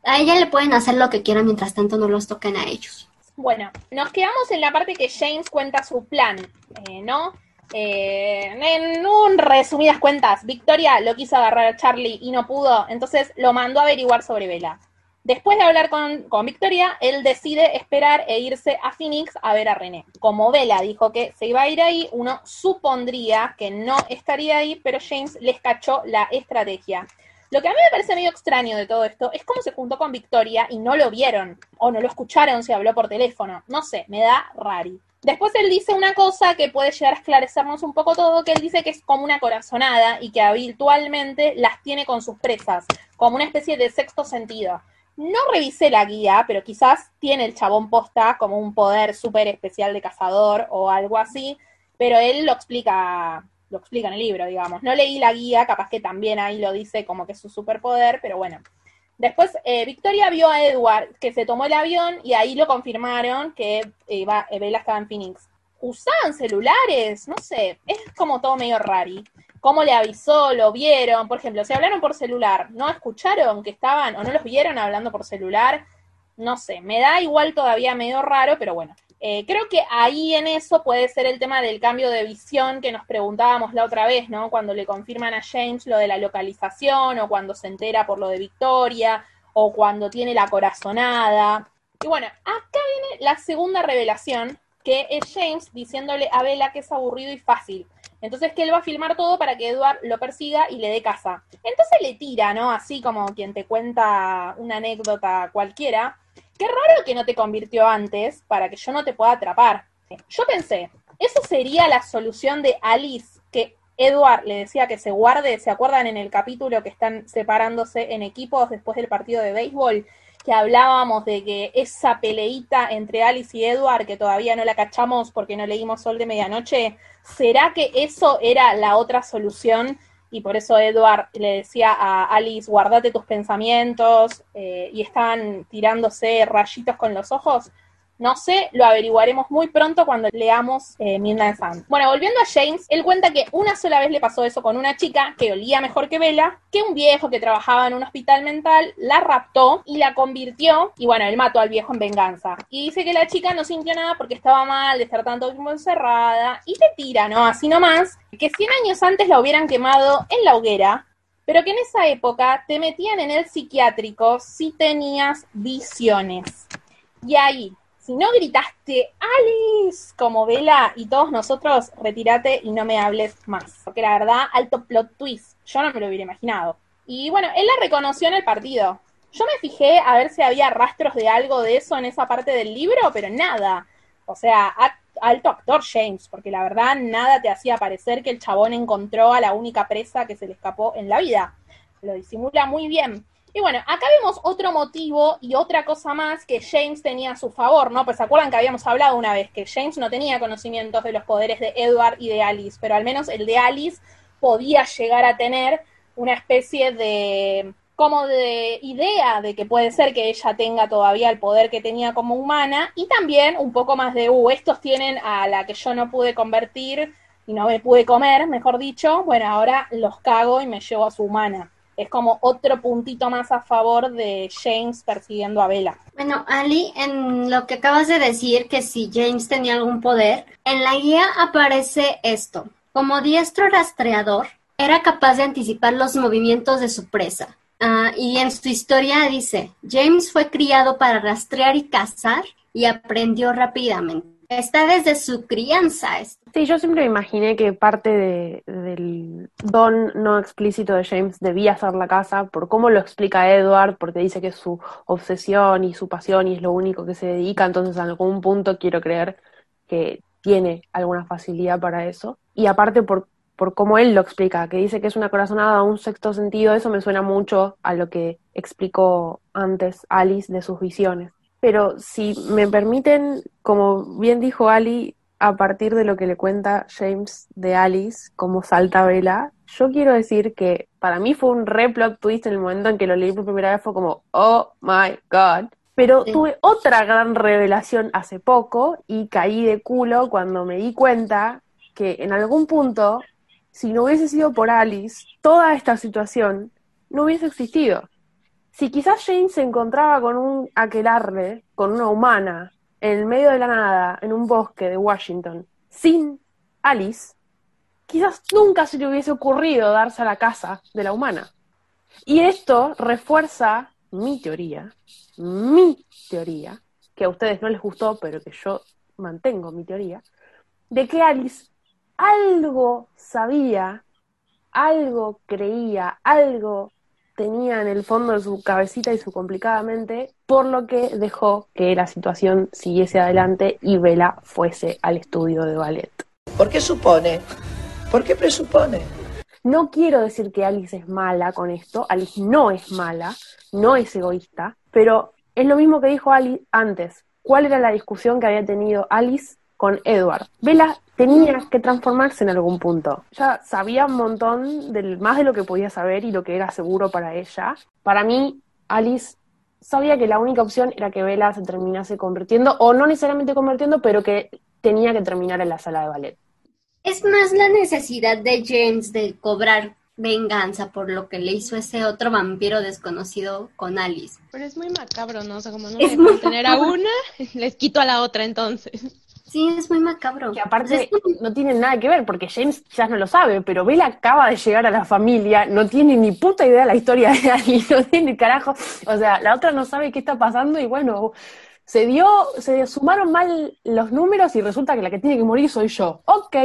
a ella le pueden hacer lo que quieran mientras tanto no los toquen a ellos. Bueno, nos quedamos en la parte que James cuenta su plan, eh, ¿no? Eh, en un resumidas cuentas, Victoria lo quiso agarrar a Charlie y no pudo, entonces lo mandó a averiguar sobre Vela. Después de hablar con, con, Victoria, él decide esperar e irse a Phoenix a ver a René. Como Vela dijo que se iba a ir ahí, uno supondría que no estaría ahí, pero James les cachó la estrategia. Lo que a mí me parece medio extraño de todo esto es cómo se juntó con Victoria y no lo vieron, o no lo escucharon si habló por teléfono. No sé, me da rari. Después él dice una cosa que puede llegar a esclarecernos un poco todo, que él dice que es como una corazonada y que habitualmente las tiene con sus presas, como una especie de sexto sentido. No revisé la guía, pero quizás tiene el chabón posta como un poder súper especial de cazador o algo así, pero él lo explica, lo explica en el libro, digamos. No leí la guía, capaz que también ahí lo dice como que es su superpoder, pero bueno. Después, eh, Victoria vio a Edward que se tomó el avión y ahí lo confirmaron que eh, Bella estaba en Phoenix. ¿Usaban celulares? No sé, es como todo medio rari. ¿Cómo le avisó? ¿Lo vieron? Por ejemplo, si hablaron por celular, ¿no escucharon que estaban o no los vieron hablando por celular? No sé, me da igual todavía medio raro, pero bueno. Eh, creo que ahí en eso puede ser el tema del cambio de visión que nos preguntábamos la otra vez, ¿no? Cuando le confirman a James lo de la localización, o cuando se entera por lo de Victoria, o cuando tiene la corazonada. Y bueno, acá viene la segunda revelación, que es James diciéndole a Bella que es aburrido y fácil. Entonces que él va a filmar todo para que Edward lo persiga y le dé casa. Entonces le tira, ¿no? Así como quien te cuenta una anécdota cualquiera. Qué raro que no te convirtió antes para que yo no te pueda atrapar. Yo pensé, eso sería la solución de Alice, que Edward le decía que se guarde, ¿se acuerdan en el capítulo que están separándose en equipos después del partido de béisbol? Que hablábamos de que esa peleita entre Alice y Edward, que todavía no la cachamos porque no leímos Sol de Medianoche, ¿será que eso era la otra solución? Y por eso Edward le decía a Alice, guardate tus pensamientos, eh, y estaban tirándose rayitos con los ojos. No sé, lo averiguaremos muy pronto cuando leamos eh, Midnight Sun. Bueno, volviendo a James, él cuenta que una sola vez le pasó eso con una chica que olía mejor que Bella, que un viejo que trabajaba en un hospital mental la raptó y la convirtió, y bueno, él mató al viejo en venganza. Y dice que la chica no sintió nada porque estaba mal de estar tanto tiempo encerrada, y te tira, ¿no? Así nomás, que 100 años antes la hubieran quemado en la hoguera, pero que en esa época te metían en el psiquiátrico si tenías visiones. Y ahí, si no gritaste Alice como Vela y todos nosotros, retírate y no me hables más. Porque la verdad, alto plot twist. Yo no me lo hubiera imaginado. Y bueno, él la reconoció en el partido. Yo me fijé a ver si había rastros de algo de eso en esa parte del libro, pero nada. O sea, alto actor James, porque la verdad nada te hacía parecer que el chabón encontró a la única presa que se le escapó en la vida. Lo disimula muy bien. Y bueno, acá vemos otro motivo y otra cosa más que James tenía a su favor, ¿no? Pues se acuerdan que habíamos hablado una vez que James no tenía conocimientos de los poderes de Edward y de Alice, pero al menos el de Alice podía llegar a tener una especie de como de idea de que puede ser que ella tenga todavía el poder que tenía como humana y también un poco más de, uh, estos tienen a la que yo no pude convertir y no me pude comer, mejor dicho, bueno, ahora los cago y me llevo a su humana es como otro puntito más a favor de James persiguiendo a Bella. Bueno, Ali, en lo que acabas de decir, que si James tenía algún poder, en la guía aparece esto. Como diestro rastreador, era capaz de anticipar los movimientos de su presa. Ah, y en su historia dice, James fue criado para rastrear y cazar y aprendió rápidamente. Está desde su crianza. Sí, yo siempre imaginé que parte de, del don no explícito de James debía ser la casa, por cómo lo explica Edward, porque dice que es su obsesión y su pasión y es lo único que se dedica, entonces en algún punto quiero creer que tiene alguna facilidad para eso. Y aparte por, por cómo él lo explica, que dice que es una corazonada, un sexto sentido, eso me suena mucho a lo que explicó antes Alice de sus visiones. Pero si me permiten, como bien dijo Ali, a partir de lo que le cuenta James de Alice como salta vela, yo quiero decir que para mí fue un re plot twist en el momento en que lo leí por primera vez, fue como, oh my god. Pero tuve otra gran revelación hace poco y caí de culo cuando me di cuenta que en algún punto, si no hubiese sido por Alice, toda esta situación no hubiese existido. Si quizás James se encontraba con un aquelarre, con una humana, en el medio de la nada, en un bosque de Washington, sin Alice, quizás nunca se le hubiese ocurrido darse a la casa de la humana. Y esto refuerza mi teoría, mi teoría, que a ustedes no les gustó, pero que yo mantengo mi teoría, de que Alice algo sabía, algo creía, algo tenía en el fondo de su cabecita y su complicada mente, por lo que dejó que la situación siguiese adelante y Vela fuese al estudio de ballet. ¿Por qué supone? ¿Por qué presupone? No quiero decir que Alice es mala con esto, Alice no es mala, no es egoísta, pero es lo mismo que dijo Alice antes. ¿Cuál era la discusión que había tenido Alice con Edward? Vela tenía que transformarse en algún punto. Ya sabía un montón del, más de lo que podía saber y lo que era seguro para ella. Para mí, Alice sabía que la única opción era que Bella se terminase convirtiendo, o no necesariamente convirtiendo, pero que tenía que terminar en la sala de ballet. Es más la necesidad de James de cobrar venganza por lo que le hizo ese otro vampiro desconocido con Alice. Pero es muy macabro, ¿no? O sea, como no tener a una, les quito a la otra entonces. Sí, es muy macabro. Que aparte no tiene nada que ver, porque James ya no lo sabe, pero Bella acaba de llegar a la familia, no tiene ni puta idea de la historia de Ali, no tiene carajo. O sea, la otra no sabe qué está pasando y bueno, se dio, se sumaron mal los números y resulta que la que tiene que morir soy yo. Ok.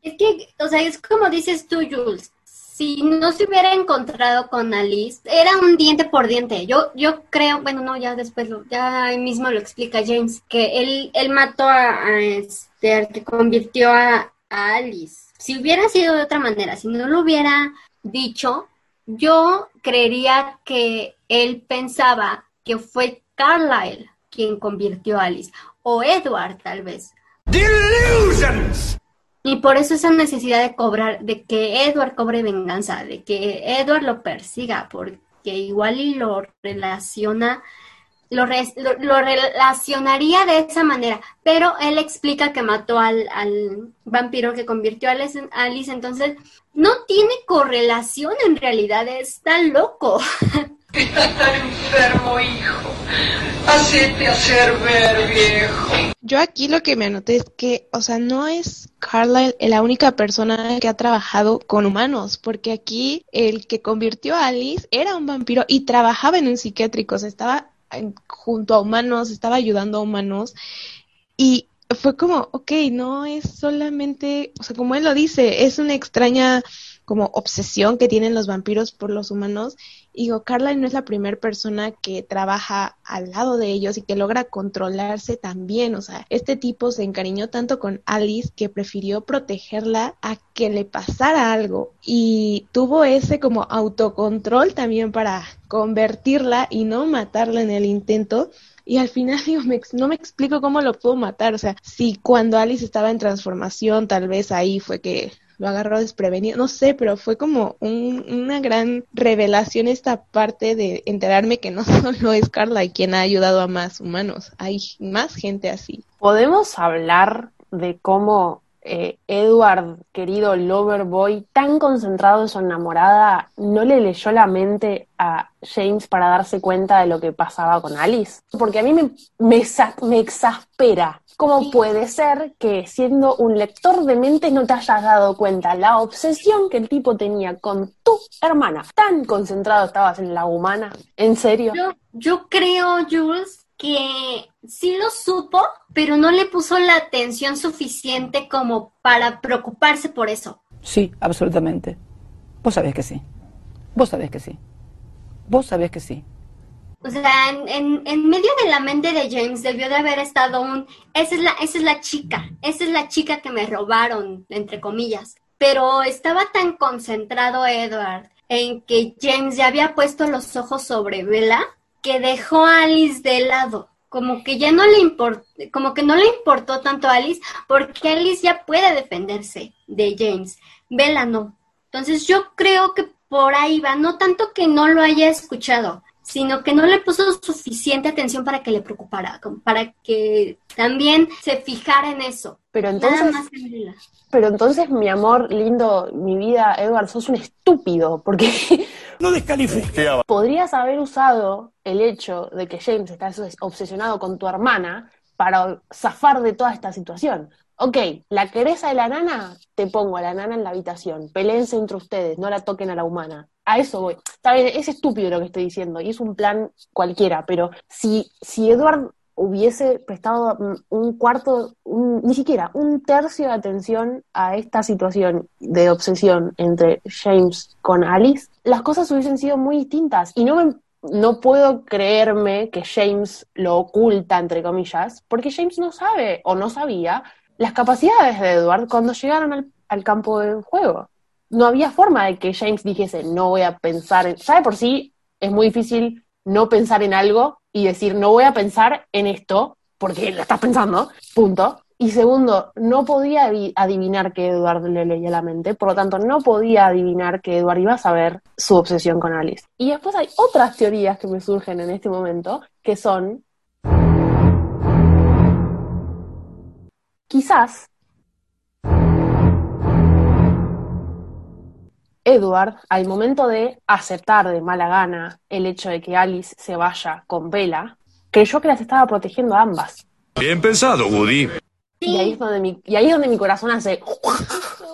Es que, o sea, es como dices tú, Jules, si no se hubiera encontrado con Alice, era un diente por diente. Yo, yo creo, bueno, no, ya después, lo, ya mismo lo explica James, que él, mató a, este, al que convirtió a, a Alice. Si hubiera sido de otra manera, si no lo hubiera dicho, yo creería que él pensaba que fue Carlyle quien convirtió a Alice, o Edward tal vez. Delusions. Y por eso esa necesidad de cobrar, de que Edward cobre venganza, de que Edward lo persiga, porque igual y lo relaciona, lo, lo, relacionaría de esa manera, pero él explica que mató al, al vampiro que convirtió a Alice, Alice, entonces no tiene correlación en realidad, está loco. Estás tan enfermo, hijo. Hacete hacer ver, viejo. Yo aquí lo que me anoté es que, o sea, no es Carlyle la única persona que ha trabajado con humanos, porque aquí el que convirtió a Alice era un vampiro y trabajaba en un psiquiátrico, o sea, estaba junto a humanos, estaba ayudando a humanos y fue como, ok, no es solamente, o sea, como él lo dice, es una extraña como obsesión que tienen los vampiros por los humanos. Digo, Carla no es la primera persona que trabaja al lado de ellos y que logra controlarse también. O sea, este tipo se encariñó tanto con Alice que prefirió protegerla a que le pasara algo. Y tuvo ese como autocontrol también para convertirla y no matarla en el intento. Y al final digo, no me explico cómo lo pudo matar. O sea, si cuando Alice estaba en transformación, tal vez ahí fue que lo agarró desprevenido, no sé, pero fue como una gran revelación esta parte de enterarme que no solo es Carla quien ha ayudado a más humanos, hay más gente así. ¿Podemos hablar de cómo eh, Edward, querido Loverboy, tan concentrado en su enamorada, no le leyó la mente a James para darse cuenta de lo que pasaba con Alice? Porque a mí me exaspera ¿Cómo puede ser que siendo un lector de mentes no te hayas dado cuenta la obsesión que el tipo tenía con tu hermana? ¿Tan concentrado estabas en la humana? ¿En serio? Yo, yo creo, Jules, que sí lo supo, pero no le puso la atención suficiente como para preocuparse por eso. Sí, absolutamente. Vos sabés que sí. Vos sabés que sí. Vos sabés que sí. O sea, en, en, medio de la mente de James debió de haber estado un, esa es la, esa es la chica, esa es la chica que me robaron, entre comillas. Pero estaba tan concentrado Edward en que James ya había puesto los ojos sobre Bella que dejó a Alice de lado. Como que ya no le importó, como que no le importó tanto a Alice, porque Alice ya puede defenderse de James. Bella no. Entonces yo creo que por ahí va, no tanto que no lo haya escuchado, sino que no le puso suficiente atención para que le preocupara, para que también se fijara en eso. Pero entonces, pero entonces, mi amor lindo, mi vida, Edward, sos un estúpido, porque no descalifique. Podrías haber usado el hecho de que James está obsesionado con tu hermana para zafar de toda esta situación. Ok, la queresa de la nana, te pongo a la nana en la habitación, peleense entre ustedes, no la toquen a la humana a eso voy. Está bien, es estúpido lo que estoy diciendo y es un plan cualquiera, pero si, si Edward hubiese prestado un cuarto, ni siquiera un tercio de atención a esta situación de obsesión entre James con Alice, las cosas hubiesen sido muy distintas. Y no me, no puedo creerme que James lo oculta, entre comillas, porque James no sabe o no sabía las capacidades de Edward cuando llegaron al, campo de juego no había forma de que James dijese, no voy a pensar, en... ya de por sí es muy difícil no pensar en algo y decir, no voy a pensar en esto, porque lo estás pensando, punto. Y segundo, no podía adivinar que Edward le leía la mente, por lo tanto no podía adivinar que Edward iba a saber su obsesión con Alice. Y después hay otras teorías que me surgen en este momento, que son, quizás Edward, al momento de aceptar de mala gana el hecho de que Alice se vaya con Bella, creyó que las estaba protegiendo a ambas. Bien pensado, Woody. Y ahí es donde mi, y ahí es donde mi corazón hace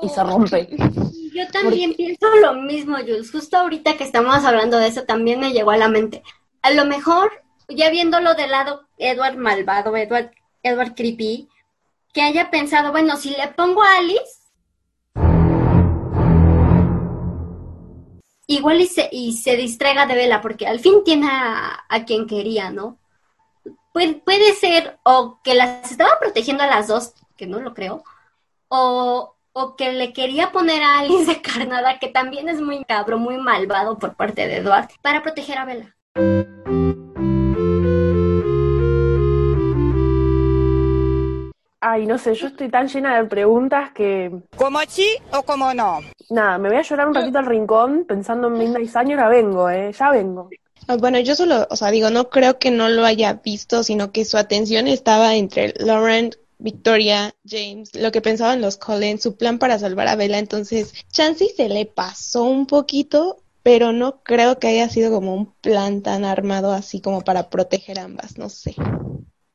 y se rompe. Yo también pienso lo mismo, Jules. Justo ahorita que estamos hablando de eso, también me llegó a la mente. A lo mejor, ya viéndolo de lado, Edward malvado, Edward, Edward creepy, que haya pensado, bueno, si le pongo a Alice, igual y se, y se distraiga de Vela, porque al fin tiene a, quien quería, ¿no? Puede, puede ser o que las estaba protegiendo a las dos, que no lo creo, o, o que le quería poner a Alice de carnada, que también es muy cabro, muy malvado por parte de Edward, para proteger a Vela. Ay, no sé, yo estoy tan llena de preguntas que... ¿Como sí o como no? Nada, me voy a llorar un ratito al rincón pensando en Midnight Sun y ahora vengo, ¿eh? Ya vengo. Ah, bueno, yo solo, o sea, digo, no creo que no lo haya visto, sino que su atención estaba entre Lauren, Victoria, James, lo que pensaban los Collins, su plan para salvar a Bella. Entonces, Chansey se le pasó un poquito, pero no creo que haya sido como un plan tan armado así como para proteger a ambas, no sé.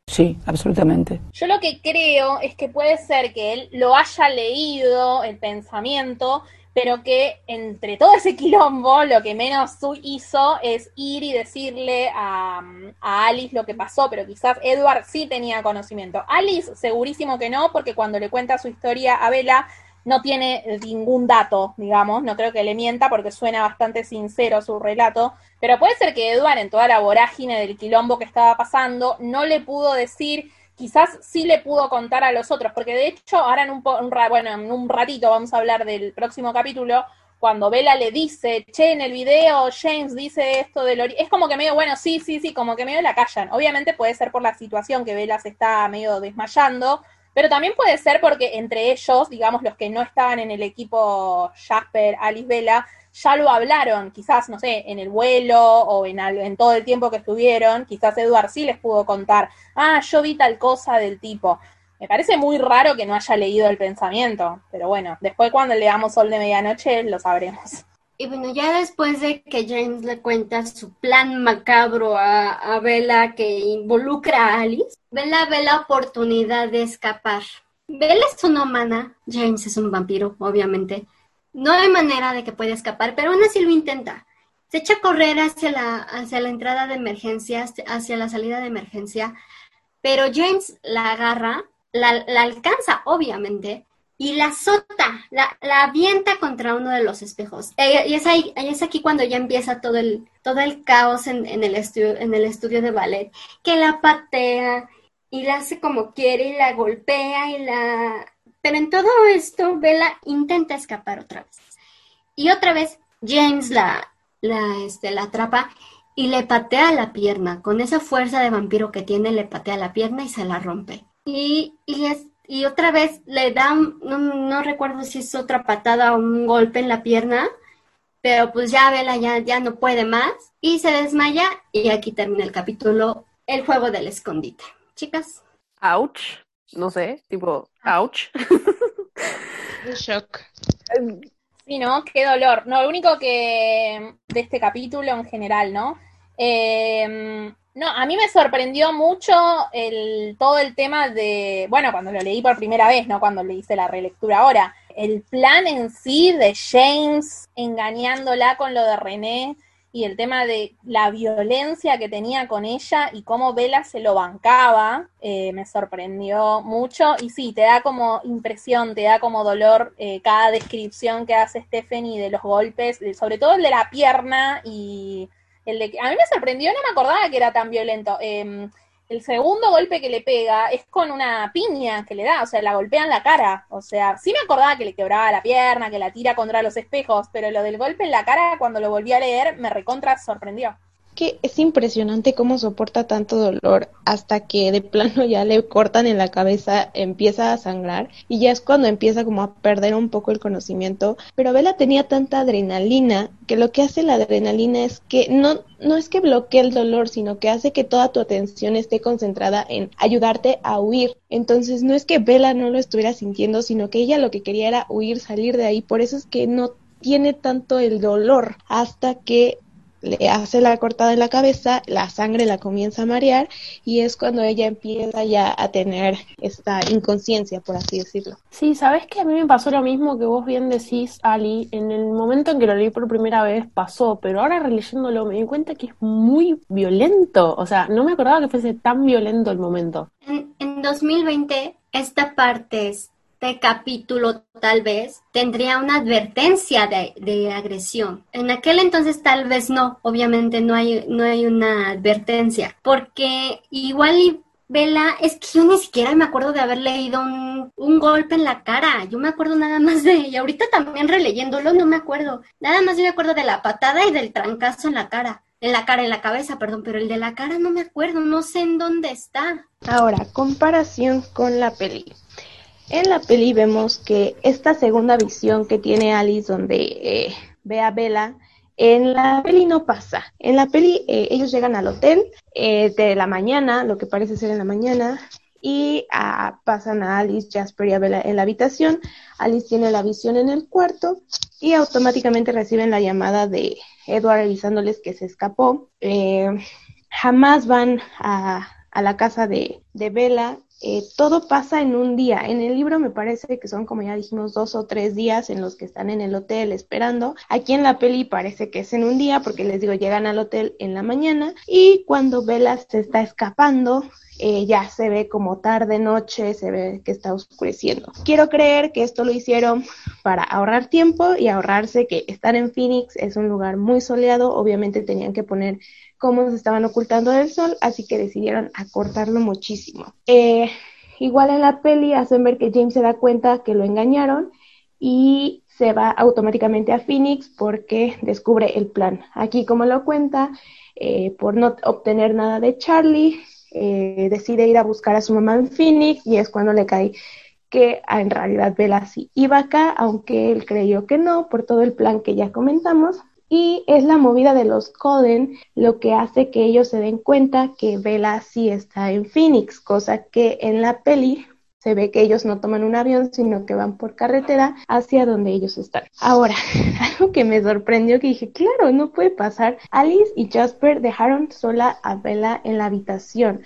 Sí, absolutamente. Yo lo que creo es que puede ser que él lo haya leído, el pensamiento, pero que entre todo ese quilombo lo que menos hizo es ir y decirle a, a, Alice lo que pasó, pero quizás Edward sí tenía conocimiento. Alice segurísimo que no, porque cuando le cuenta su historia a Bella no tiene ningún dato, digamos, no creo que le mienta porque suena bastante sincero su relato, pero puede ser que Edward en toda la vorágine del quilombo que estaba pasando no le pudo decir, quizás sí le pudo contar a los otros, porque de hecho ahora en un, bueno, en un ratito vamos a hablar del próximo capítulo, cuando Bella le dice, che, en el video James dice esto del es como que medio, bueno, sí, sí, sí, como que medio la callan. Obviamente puede ser por la situación que Bella se está medio desmayando, pero también puede ser porque entre ellos, digamos, los que no estaban en el equipo Jasper, Alice Vela, ya lo hablaron, quizás, no sé, en el vuelo o en, en todo el tiempo que estuvieron, quizás Edward sí les pudo contar, ah, yo vi tal cosa del tipo. Me parece muy raro que no haya leído el pensamiento, pero bueno, después cuando leamos Sol de Medianoche lo sabremos. Y bueno, ya después de que James le cuenta su plan macabro a, Bella que involucra a Alice, Bella ve la oportunidad de escapar. Bella es una humana, James es un vampiro, obviamente. No hay manera de que pueda escapar, pero aún así lo intenta. Se echa a correr hacia la, hacia la entrada de emergencia, hacia la salida de emergencia, pero James la agarra, la, la alcanza, obviamente, y la azota, la, la, avienta contra uno de los espejos. Y es, ahí, es aquí cuando ya empieza todo el, todo el caos en, en, el estudio, en el estudio de ballet, que la patea y la hace como quiere y la golpea y la... Pero en todo esto, Bella intenta escapar otra vez. Y otra vez James la, la, este, la atrapa y le patea la pierna. Con esa fuerza de vampiro que tiene, le patea la pierna y se la rompe. Y, y es, y otra vez le da, no, no, recuerdo si es otra patada o un golpe en la pierna, pero pues ya Vela ya, ya no puede más y se desmaya y aquí termina el capítulo, el juego del escondite. Chicas. Ouch, no sé, tipo, ouch. shock. Sí, ¿no? Qué dolor. No, lo único que de este capítulo en general, ¿no? Eh, no, a mí me sorprendió mucho el, todo el tema de, bueno, cuando lo leí por primera vez, no cuando le hice la relectura ahora, el plan en sí de James engañándola con lo de René y el tema de la violencia que tenía con ella y cómo Vela se lo bancaba, eh, me sorprendió mucho. Y sí, te da como impresión, te da como dolor eh, cada descripción que hace Stephanie de los golpes, sobre todo el de la pierna y a mí me sorprendió, no me acordaba que era tan violento. Em, el segundo golpe que le pega es con una piña que le da, o sea, la golpea en la cara. O sea, sí me acordaba que le quebraba la pierna, que la tira contra los espejos, pero lo del golpe en la cara, cuando lo volví a leer, me recontra sorprendió que es impresionante cómo soporta tanto dolor hasta que de plano ya le cortan en la cabeza, empieza a sangrar y ya es cuando empieza como a perder un poco el conocimiento. Pero Bella tenía tanta adrenalina que lo que hace la adrenalina es que no, no es que bloquee el dolor, sino que hace que toda tu atención esté concentrada en ayudarte a huir. Entonces no es que Bella no lo estuviera sintiendo, sino que ella lo que quería era huir, salir de ahí. Por eso es que no tiene tanto el dolor hasta que le hace la cortada en la cabeza, la sangre la comienza a marear y es cuando ella empieza ya a tener esta inconsciencia, por así decirlo. Sí, sabes que a mí me pasó lo mismo que vos bien decís, Ali, en el momento en que lo leí por primera vez pasó, pero ahora releyéndolo me di cuenta que es muy violento, o sea, no me acordaba que fuese tan violento el momento. En, en 2020 esta parte es este capítulo tal vez tendría una advertencia de, agresión. En aquel entonces tal vez no, obviamente no hay, no hay una advertencia, porque igual Vela, es que yo ni siquiera me acuerdo de haber leído un, un, golpe en la cara. Yo me acuerdo nada más de. Y ahorita también releyéndolo, no me acuerdo. Nada más yo me acuerdo de la patada y del trancazo en la cara. En la cara, en la cabeza, perdón, pero el de la cara no me acuerdo, no sé en dónde está. Ahora, comparación con la peli. En la peli vemos que esta segunda visión que tiene Alice donde eh, ve a Bella, en la peli no pasa. En la peli eh, ellos llegan al hotel eh, de la mañana, lo que parece ser en la mañana, y ah, pasan a Alice, Jasper y a Bella en la habitación. Alice tiene la visión en el cuarto y automáticamente reciben la llamada de Edward avisándoles que se escapó. jamás van a, la casa de Bella eh, todo pasa en un día. En el libro me parece que son, como ya dijimos, dos o tres días en los que están en el hotel esperando. Aquí en la peli parece que es en un día, porque les digo, llegan al hotel en la mañana y cuando Bella se está escapando, eh, ya se ve como tarde, noche, se ve que está oscureciendo. Quiero creer que esto lo hicieron para ahorrar tiempo y ahorrarse que estar en Phoenix es un lugar muy soleado, obviamente tenían que poner cómo se estaban ocultando del sol, así que decidieron acortarlo muchísimo. Eh, igual en la peli hacen ver que James se da cuenta que lo engañaron y se va automáticamente a Phoenix porque descubre el plan. Aquí, como lo cuenta, eh, por no obtener nada de Charlie, eh, decide ir a buscar a su mamá en Phoenix y es cuando le cae que ah, en realidad Bella sí iba acá, aunque él creyó que no, por todo el plan que ya comentamos. Y es la movida de los Coden lo que hace que ellos se den cuenta que Bella sí está en Phoenix, cosa que en la peli se ve que ellos no toman un avión, sino que van por carretera hacia donde ellos están. Ahora, algo que me sorprendió que dije, claro, no puede pasar. Alice y Jasper dejaron sola a Bella en la habitación.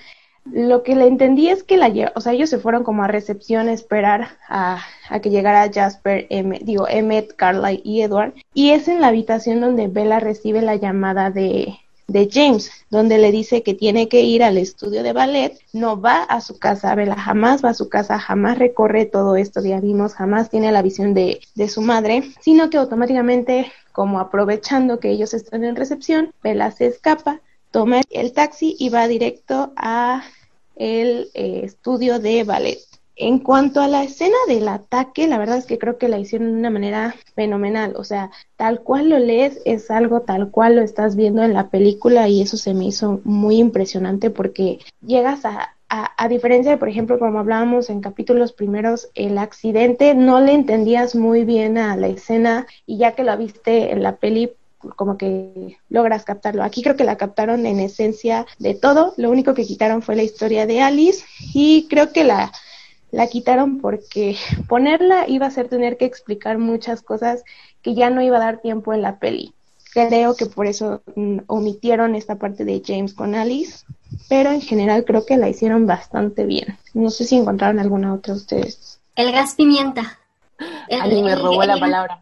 Lo que le entendí es que la, o sea, ellos se fueron como a recepción a esperar a, a que llegara Jasper, M, digo, Emmett, Carly y Edward. Y es en la habitación donde Bella recibe la llamada de, de James, donde le dice que tiene que ir al estudio de ballet, no va a su casa, Bella jamás va a su casa, jamás recorre todo esto, ya vimos, jamás tiene la visión de, de su madre, sino que automáticamente, como aprovechando que ellos están en recepción, Bella se escapa, toma el taxi y va directo a el eh, estudio de ballet. En cuanto a la escena del ataque, la verdad es que creo que la hicieron de una manera fenomenal. O sea, tal cual lo lees es algo tal cual lo estás viendo en la película y eso se me hizo muy impresionante porque llegas a, a, a diferencia de, por ejemplo, como hablábamos en capítulos primeros, el accidente no le entendías muy bien a la escena y ya que lo viste en la peli, como que logras captarlo. Aquí creo que la captaron en esencia de todo. Lo único que quitaron fue la historia de Alice y creo que la la quitaron porque ponerla iba a ser tener que explicar muchas cosas que ya no iba a dar tiempo en la peli. Creo que por eso mm, omitieron esta parte de James con Alice, pero en general creo que la hicieron bastante bien. No sé si encontraron alguna otra ustedes. El gas pimienta. El, Alguien me el- robó la el- palabra.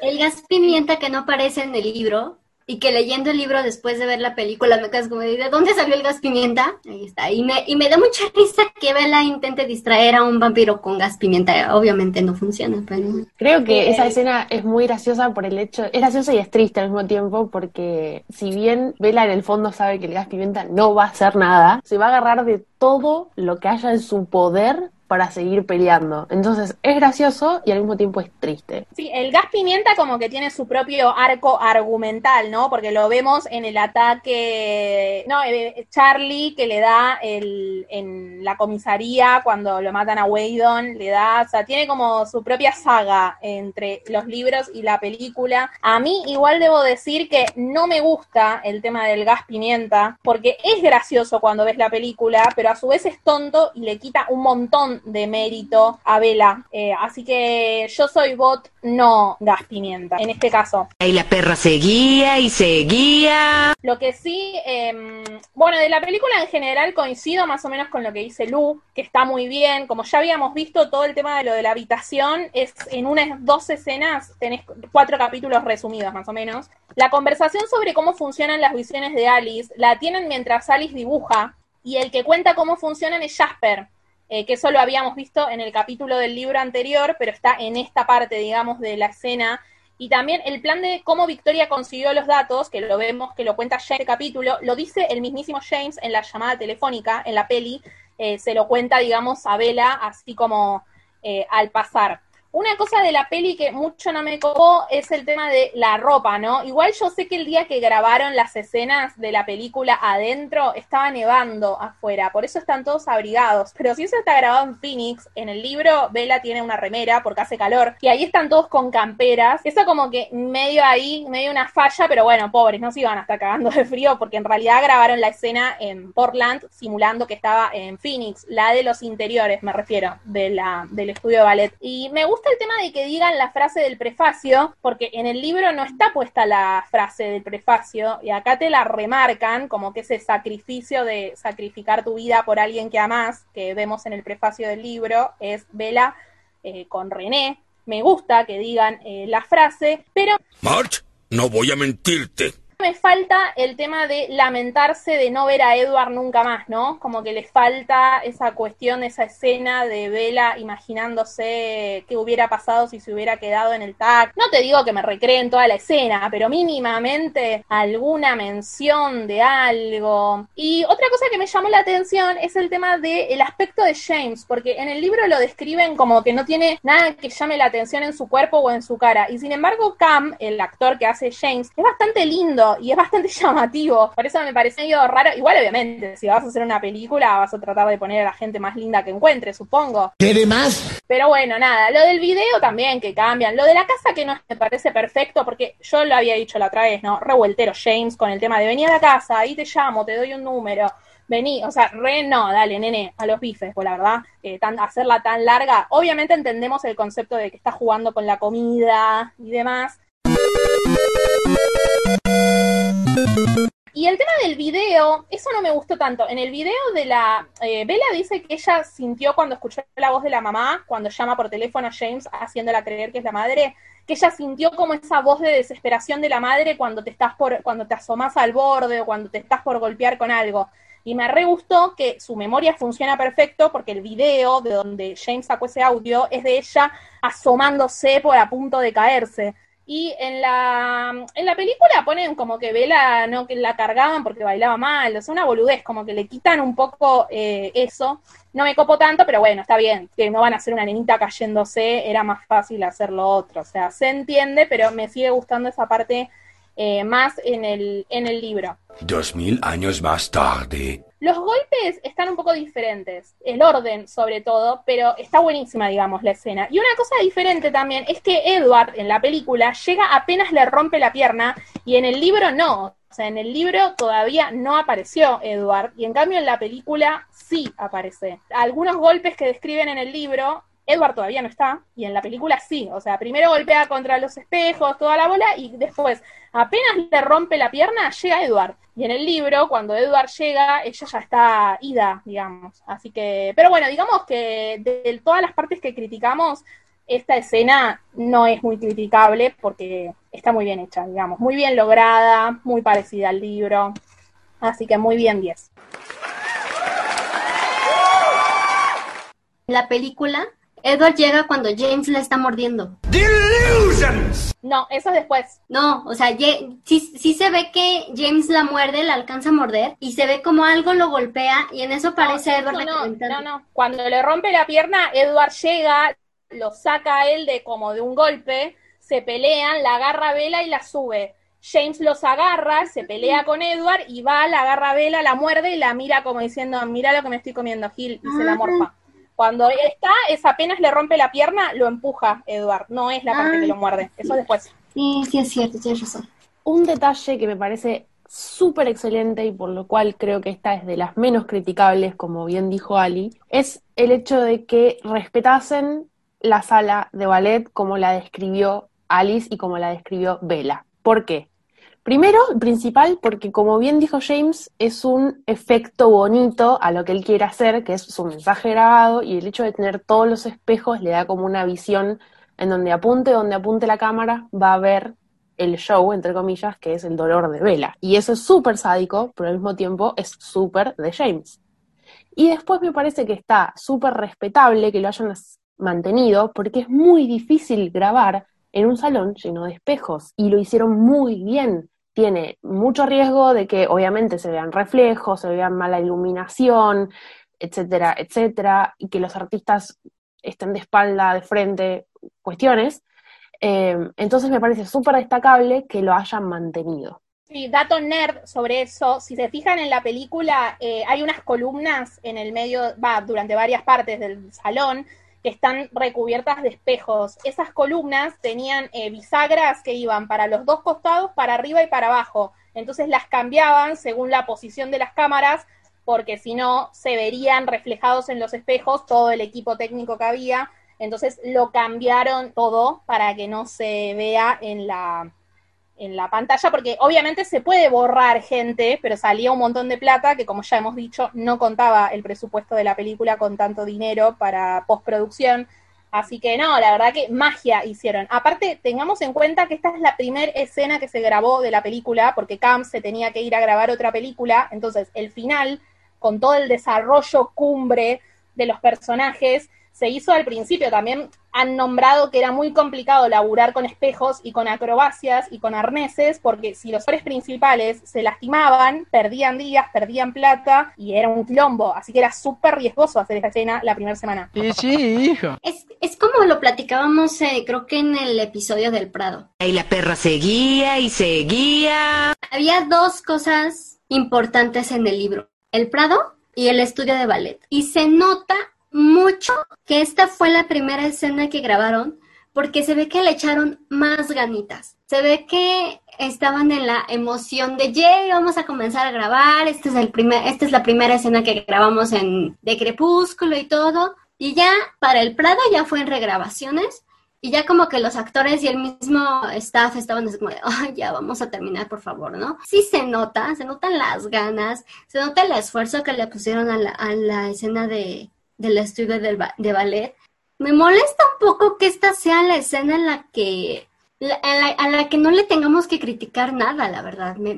El gas pimienta que no aparece en el libro y que leyendo el libro después de ver la película me quedas como de ¿de dónde salió el gas pimienta? Ahí está. Y me, y me da mucha risa que Bella intente distraer a un vampiro con gas pimienta. Obviamente no funciona, pero... Creo que Eh, esa escena es muy graciosa por el hecho, es graciosa y es triste al mismo tiempo porque si bien Bella en el fondo sabe que el gas pimienta no va a hacer nada, se va a agarrar de todo lo que haya en su poder para seguir peleando. Entonces es gracioso y al mismo tiempo es triste. Sí, el gas pimienta como que tiene su propio arco argumental, ¿no? Porque lo vemos en el ataque, no, eh, Charlie que le da el, en la comisaría cuando lo matan a Waydon, le da, o sea, tiene como su propia saga entre los libros y la película. A mí igual debo decir que no me gusta el tema del gas pimienta, porque es gracioso cuando ves la película, pero a su vez es tonto y le quita un montón de mérito a Bella. Eh, así que yo soy bot no gas pimienta, en este caso. Y la perra seguía y seguía. Lo que sí, eh, bueno, de la película en general coincido más o menos con lo que dice Lu, que está muy bien. Como ya habíamos visto, todo el tema de lo de la habitación es en unas dos escenas, tenés cuatro capítulos resumidos más o menos. La conversación sobre cómo funcionan las visiones de Alice la tienen mientras Alice dibuja y el que cuenta cómo funcionan es Jasper. Eh, que eso lo habíamos visto en el capítulo del libro anterior, pero está en esta parte, digamos, de la escena y también el plan de cómo Victoria consiguió los datos, que lo vemos, que lo cuenta ya en el capítulo, lo dice el mismísimo James en la llamada telefónica, en la peli, eh, se lo cuenta, digamos, a Bella, así como eh, al pasar. Una cosa de la peli que mucho no me copó es el tema de la ropa, ¿no? Igual yo sé que el día que grabaron las escenas de la película adentro estaba nevando afuera, por eso están todos abrigados. Pero si eso está grabado en Phoenix, en el libro Bella tiene una remera porque hace calor y ahí están todos con camperas. Eso como que medio ahí, medio una falla, pero bueno, pobres, no se iban hasta cagando de frío porque en realidad grabaron la escena en Portland simulando que estaba en Phoenix, la de los interiores, me refiero, del estudio de ballet. Y me gusta el tema de que digan la frase del prefacio, porque en el libro no está puesta la frase del prefacio, y acá te la remarcan como que ese sacrificio de sacrificar tu vida por alguien que amás, que vemos en el prefacio del libro, es Vela eh, con René. Me gusta que digan eh, la frase, pero March, no voy a mentirte. Me falta el tema de lamentarse de no ver a Edward nunca más, ¿no? Como que le falta esa cuestión, esa escena de Bella imaginándose qué hubiera pasado si se hubiera quedado en el tag. No te digo que me recreen toda la escena, pero mínimamente alguna mención de algo. Y otra cosa que me llamó la atención es el tema del aspecto de James, porque en el libro lo describen como que no tiene nada que llame la atención en su cuerpo o en su cara. Y sin embargo, Cam, el actor que hace James, es bastante lindo y es bastante llamativo. Por eso me parece medio raro. Igual, obviamente, si vas a hacer una película, vas a tratar de poner a la gente más linda que encuentres, supongo. ¿Quiere más? Pero bueno, nada, lo del video también que cambian. Lo de la casa que no me parece perfecto, porque yo lo había dicho la otra vez, ¿no? Revueltero James con el tema de venir a la casa, ahí te llamo, te doy un número. vení, o sea, re no, dale, nene, a los bifes, pues la verdad, eh, tan, hacerla tan larga, obviamente entendemos el concepto de que está jugando con la comida y demás. Y el tema del video, eso no me gustó tanto. En el video de la... Eh, Bella dice que ella sintió cuando escuchó la voz de la mamá, cuando llama por teléfono a James haciéndola creer que es la madre, que ella sintió como esa voz de desesperación de la madre cuando te estás por, cuando te asomas al borde o cuando te estás por golpear con algo. Y me re gustó que su memoria funciona perfecto porque el video de donde James sacó ese audio es de ella asomándose por a punto de caerse. Y en la, en la película ponen como que Vela no que la cargaban porque bailaba mal, o sea, una boludez, como que le quitan un poco eh, eso. No me copo tanto, pero bueno, está bien, que no van a hacer una nenita cayéndose, era más fácil hacer lo otro. O sea, se entiende, pero me sigue gustando esa parte eh, más en el, en el libro. Dos mil años más tarde. Los golpes están un poco diferentes, el orden sobre todo, pero está buenísima, digamos, la escena. Y una cosa diferente también es que Edward en la película llega apenas le rompe la pierna y en el libro no. O sea, en el libro todavía no apareció Edward y en cambio en la película sí aparece. Algunos golpes que describen en el libro Edward todavía no está, y en la película sí, o sea, primero golpea contra los espejos, toda la bola, y después, apenas le rompe la pierna, llega Edward. Y en el libro, cuando Edward llega, ella ya está ida, digamos. Así que, pero bueno, digamos que de todas las partes que criticamos, esta escena no es muy criticable porque está muy bien hecha, digamos, muy bien lograda, muy parecida al libro. Así que muy bien 10. La película Edward llega cuando James le está mordiendo. No, eso es después. No, o sea, sí, sí, se ve que James la muerde, la alcanza a morder, y se ve como algo lo golpea, y en eso parece Edward no, no, no, Cuando le rompe la pierna, Edward llega, lo saca a él de como de un golpe, se pelean, la agarra a Vela y la sube. James los agarra, se pelea con Edward y va, la agarra a Vela, la muerde y la mira como diciendo, mira lo que me estoy comiendo, Gil, y se la morfa. Cuando está, es apenas le rompe la pierna, lo empuja Edward. No es la parte que lo muerde. Eso después. Sí, sí es cierto, tienes razón. Un detalle que me parece súper excelente y por lo cual creo que esta es de las menos criticables, como bien dijo Ali, es el hecho de que respetasen la sala de ballet como la describió Alice y como la describió Bella. ¿Por qué? Primero, principal, porque como bien dijo James, es un efecto bonito a lo que él quiere hacer, que es su mensaje grabado, y el hecho de tener todos los espejos le da como una visión en donde apunte, donde apunte la cámara, va a ver el show, entre comillas, que es el dolor de Vela. Y eso es súper sádico, pero al mismo tiempo es súper de James. Y después me parece que está súper respetable que lo hayan mantenido, porque es muy difícil grabar en un salón lleno de espejos, y lo hicieron muy bien tiene mucho riesgo de que obviamente se vean reflejos, se vean mala iluminación, etcétera, etcétera, y que los artistas estén de espalda, de frente, cuestiones. Eh, entonces me parece súper destacable que lo hayan mantenido. Sí, dato nerd sobre eso. Si se fijan en la película, eh, hay unas columnas en el medio, va, durante varias partes del salón, que están recubiertas de espejos. Esas columnas tenían eh, bisagras que iban para los dos costados, para arriba y para abajo. Entonces las cambiaban según la posición de las cámaras, porque si no se verían reflejados en los espejos todo el equipo técnico que había. Entonces lo cambiaron todo para que no se vea en la, en la pantalla, porque obviamente se puede borrar gente, pero salía un montón de plata que, como ya hemos dicho, no contaba el presupuesto de la película con tanto dinero para postproducción. Así que no, la verdad que magia hicieron. Aparte, tengamos en cuenta que esta es la primera escena que se grabó de la película, porque Cam se tenía que ir a grabar otra película, entonces el final, con todo el desarrollo cumbre de los personajes, se hizo al principio. También han nombrado que era muy complicado laburar con espejos y con acrobacias y con arneses, porque si los actores principales se lastimaban, perdían días, perdían plata y era un quilombo. Así que era súper riesgoso hacer esta escena la primera semana. Sí, sí, hijo. Es, es como lo platicábamos, eh, creo que en el episodio del Prado. Y la perra seguía y seguía. Había dos cosas importantes en el libro. El Prado y el estudio de ballet. Y se nota mucho que esta fue la primera escena que grabaron porque se ve que le echaron más ganitas. Se ve que estaban en la emoción de, yay, vamos a comenzar a grabar, este es el primer, esta es la primera escena que grabamos en de Crepúsculo y todo. Y ya para el Prado ya fue en regrabaciones y ya como que los actores y el mismo staff estaban así como ya vamos a terminar, por favor, ¿no? Sí se nota, se notan las ganas, se nota el esfuerzo que le pusieron a la, a la escena de, del estudio del de ballet. Me molesta un poco que esta sea la escena en la que, a la que no le tengamos que criticar nada, la verdad. Me,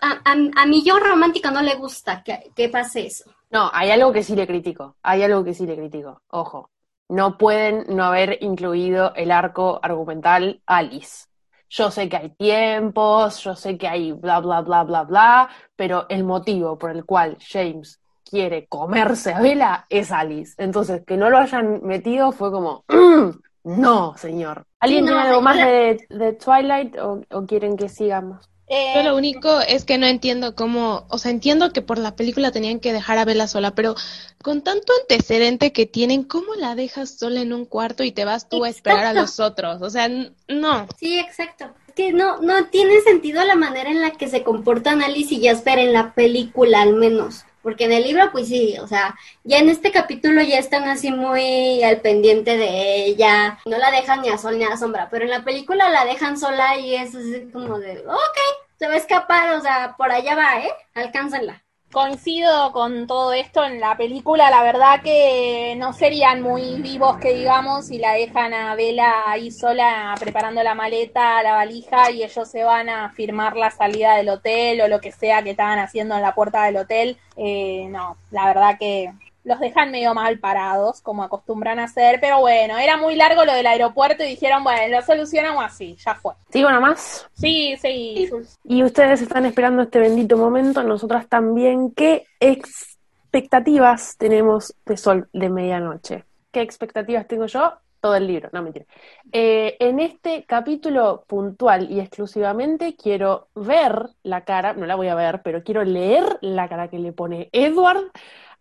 a, a, mí yo romántica no le gusta que, que pase eso. No, hay algo que sí le critico, hay algo que sí le critico, ojo no pueden no haber incluido el arco argumental Alice. Yo sé que hay tiempos, yo sé que hay bla, bla, bla, bla, bla, pero el motivo por el cual James quiere comerse a Bella es Alice. Entonces, que no lo hayan metido fue como, no, señor. ¿Alguien tiene algo más de, Twilight o, o quieren que sigamos? Yo lo único es que no entiendo cómo, o sea, entiendo que por la película tenían que dejar a Bella sola, pero con tanto antecedente que tienen, ¿cómo la dejas sola en un cuarto y te vas tú a esperar a los otros? O sea, no. Sí, exacto. Es que no, no tiene sentido la manera en la que se comportan Alice y Jasper en la película, al menos. Porque en el libro, pues sí, o sea, ya en este capítulo ya están así muy al pendiente de ella, no la dejan ni a sol ni a sombra, pero en la película la dejan sola y es así como de, ok, se va a escapar, o sea, por allá va, ¿eh? Alcánzala coincido con todo esto en la película, la verdad que no serían muy vivos que digamos si la dejan a Vela ahí sola preparando la maleta, la valija y ellos se van a firmar la salida del hotel o lo que sea que estaban haciendo en la puerta del hotel. Eh, no, la verdad que los dejan medio mal parados, como acostumbran a hacer, pero bueno, era muy largo lo del aeropuerto y dijeron, bueno, lo solucionamos así, ya fue. ¿Sigo nomás? Sí, sí. Y ustedes están esperando este bendito momento, nosotras también. ¿Qué expectativas tenemos de Sol de Medianoche? ¿Qué expectativas tengo yo? Todo el libro, no mentira. Eh, en este capítulo puntual y exclusivamente quiero ver la cara, no la voy a ver, pero quiero leer la cara que le pone Edward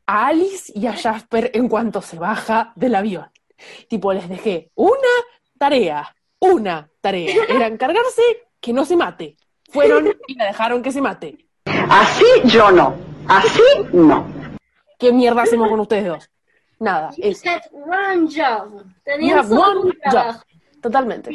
a Alice y a Jasper en cuanto se baja del avión. Tipo, les dejé una tarea, una tarea. Era encargarse que no se mate. Fueron y la dejaron que se mate. Así yo no. Así no. ¿Qué mierda hacemos con ustedes dos? Nada. Es... one job. Tenías one job. Totalmente.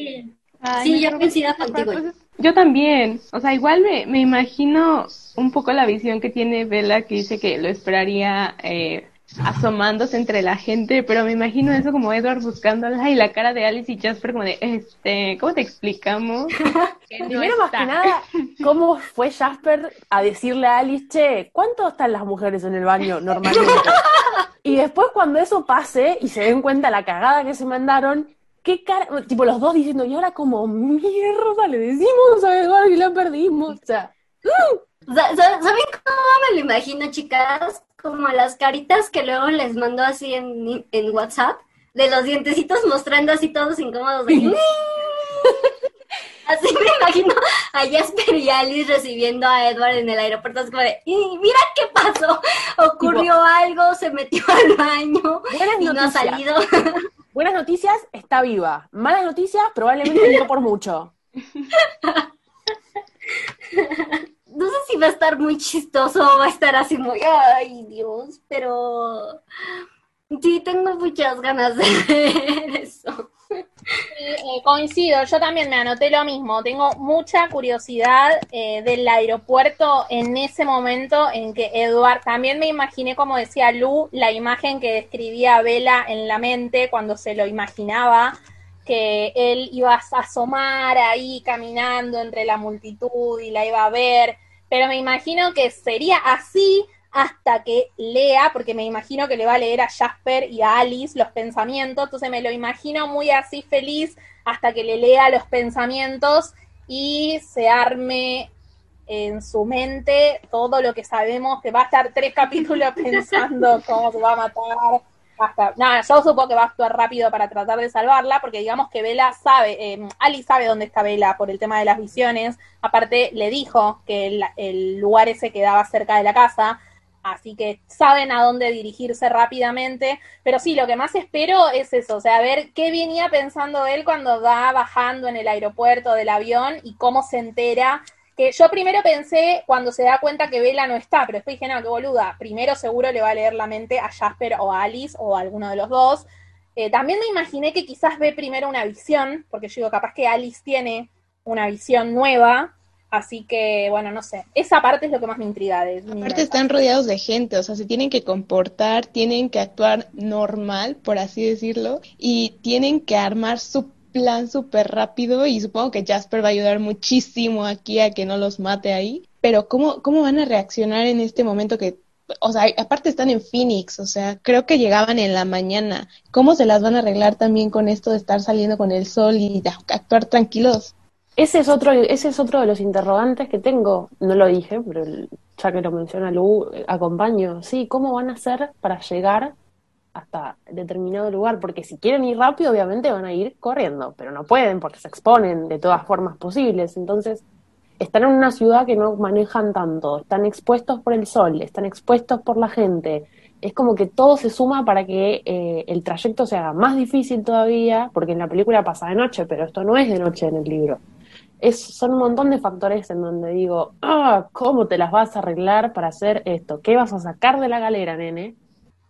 Sí, yo coincido contigo. Yo también. O sea, igual me, me imagino un poco la visión que tiene Bella, que dice que lo esperaría eh, asomándose entre la gente, pero me imagino eso como Edward buscándola y la cara de Alice y Jasper como de, este, ¿cómo te explicamos? Primero más que nada, ¿cómo fue Jasper a decirle a Alice, che, ¿cuánto están las mujeres en el baño normalmente? y después cuando eso pase y se den cuenta la cagada que se mandaron, qué cara, tipo los dos diciendo, y ahora como mierda le decimos a Edward y la perdimos, o sea, ¡uh! ¿saben cómo me lo imagino, chicas? Como las caritas que luego les mando así en, en WhatsApp, de los dientecitos mostrando así todos incómodos. Así me imagino a Jasper y Alice recibiendo a Edward en el aeropuerto. Es como de, y mira qué pasó. Ocurrió algo, se metió al baño y no ha salido. Buenas noticias, está viva. Malas noticias, probablemente no por mucho. No sé si va a estar muy chistoso o va a estar así muy, ay Dios, pero sí tengo muchas ganas de ver. Eh, coincido, yo también me anoté lo mismo. Tengo mucha curiosidad eh, del aeropuerto en ese momento en que Eduard, también me imaginé, como decía Lu, la imagen que describía Vela en la mente cuando se lo imaginaba, que él iba a asomar ahí caminando entre la multitud y la iba a ver. Pero me imagino que sería así hasta que lea, porque me imagino que le va a leer a Jasper y a Alice los pensamientos, entonces me lo imagino muy así feliz hasta que le lea los pensamientos y se arme en su mente todo lo que sabemos, que va a estar tres capítulos pensando cómo se va a matar. Hasta, no, yo supongo que va a actuar rápido para tratar de salvarla, porque digamos que Vela sabe, eh, Ali sabe dónde está Vela por el tema de las visiones. Aparte, le dijo que el, el lugar ese quedaba cerca de la casa así que saben a dónde dirigirse rápidamente, pero sí, lo que más espero es eso, o sea, ver qué venía pensando él cuando va bajando en el aeropuerto del avión y cómo se entera que yo primero pensé cuando se da cuenta que Bella no está, pero después dije, no, qué boluda, primero seguro le va a leer la mente a Jasper o a Alice o a alguno de los dos. Eh, también me imaginé que quizás ve primero una visión, porque yo digo, capaz que Alice tiene una visión nueva, así que, bueno, no sé, esa parte es lo que más me intriga. De, Aparte están rodeados de gente, o sea, se tienen que comportar, tienen que actuar normal, por así decirlo, y tienen que armar su plan súper rápido y supongo que Jasper va a ayudar muchísimo aquí a que no los mate ahí. Pero ¿cómo, cómo van a reaccionar en este momento que, o sea, aparte están en Phoenix, o sea, creo que llegaban en la mañana. ¿Cómo se las van a arreglar también con esto de estar saliendo con el sol y de actuar tranquilos? Ese es otro, ese es otro de los interrogantes que tengo. No lo dije, pero ya que lo menciona Lu, eh, acompaño. Sí, ¿cómo van a hacer para llegar hasta determinado lugar, porque si quieren ir rápido, obviamente van a ir corriendo, pero no pueden porque se exponen de todas formas posibles. Entonces, están en una ciudad que no manejan tanto, están expuestos por el sol, están expuestos por la gente. Es como que todo se suma para que eh, el trayecto se haga más difícil todavía, porque en la película pasa de noche, pero esto no es de noche en el libro. Es, son un montón de factores en donde digo, ah, ¿cómo te las vas a arreglar para hacer esto? ¿Qué vas a sacar de la galera, nene?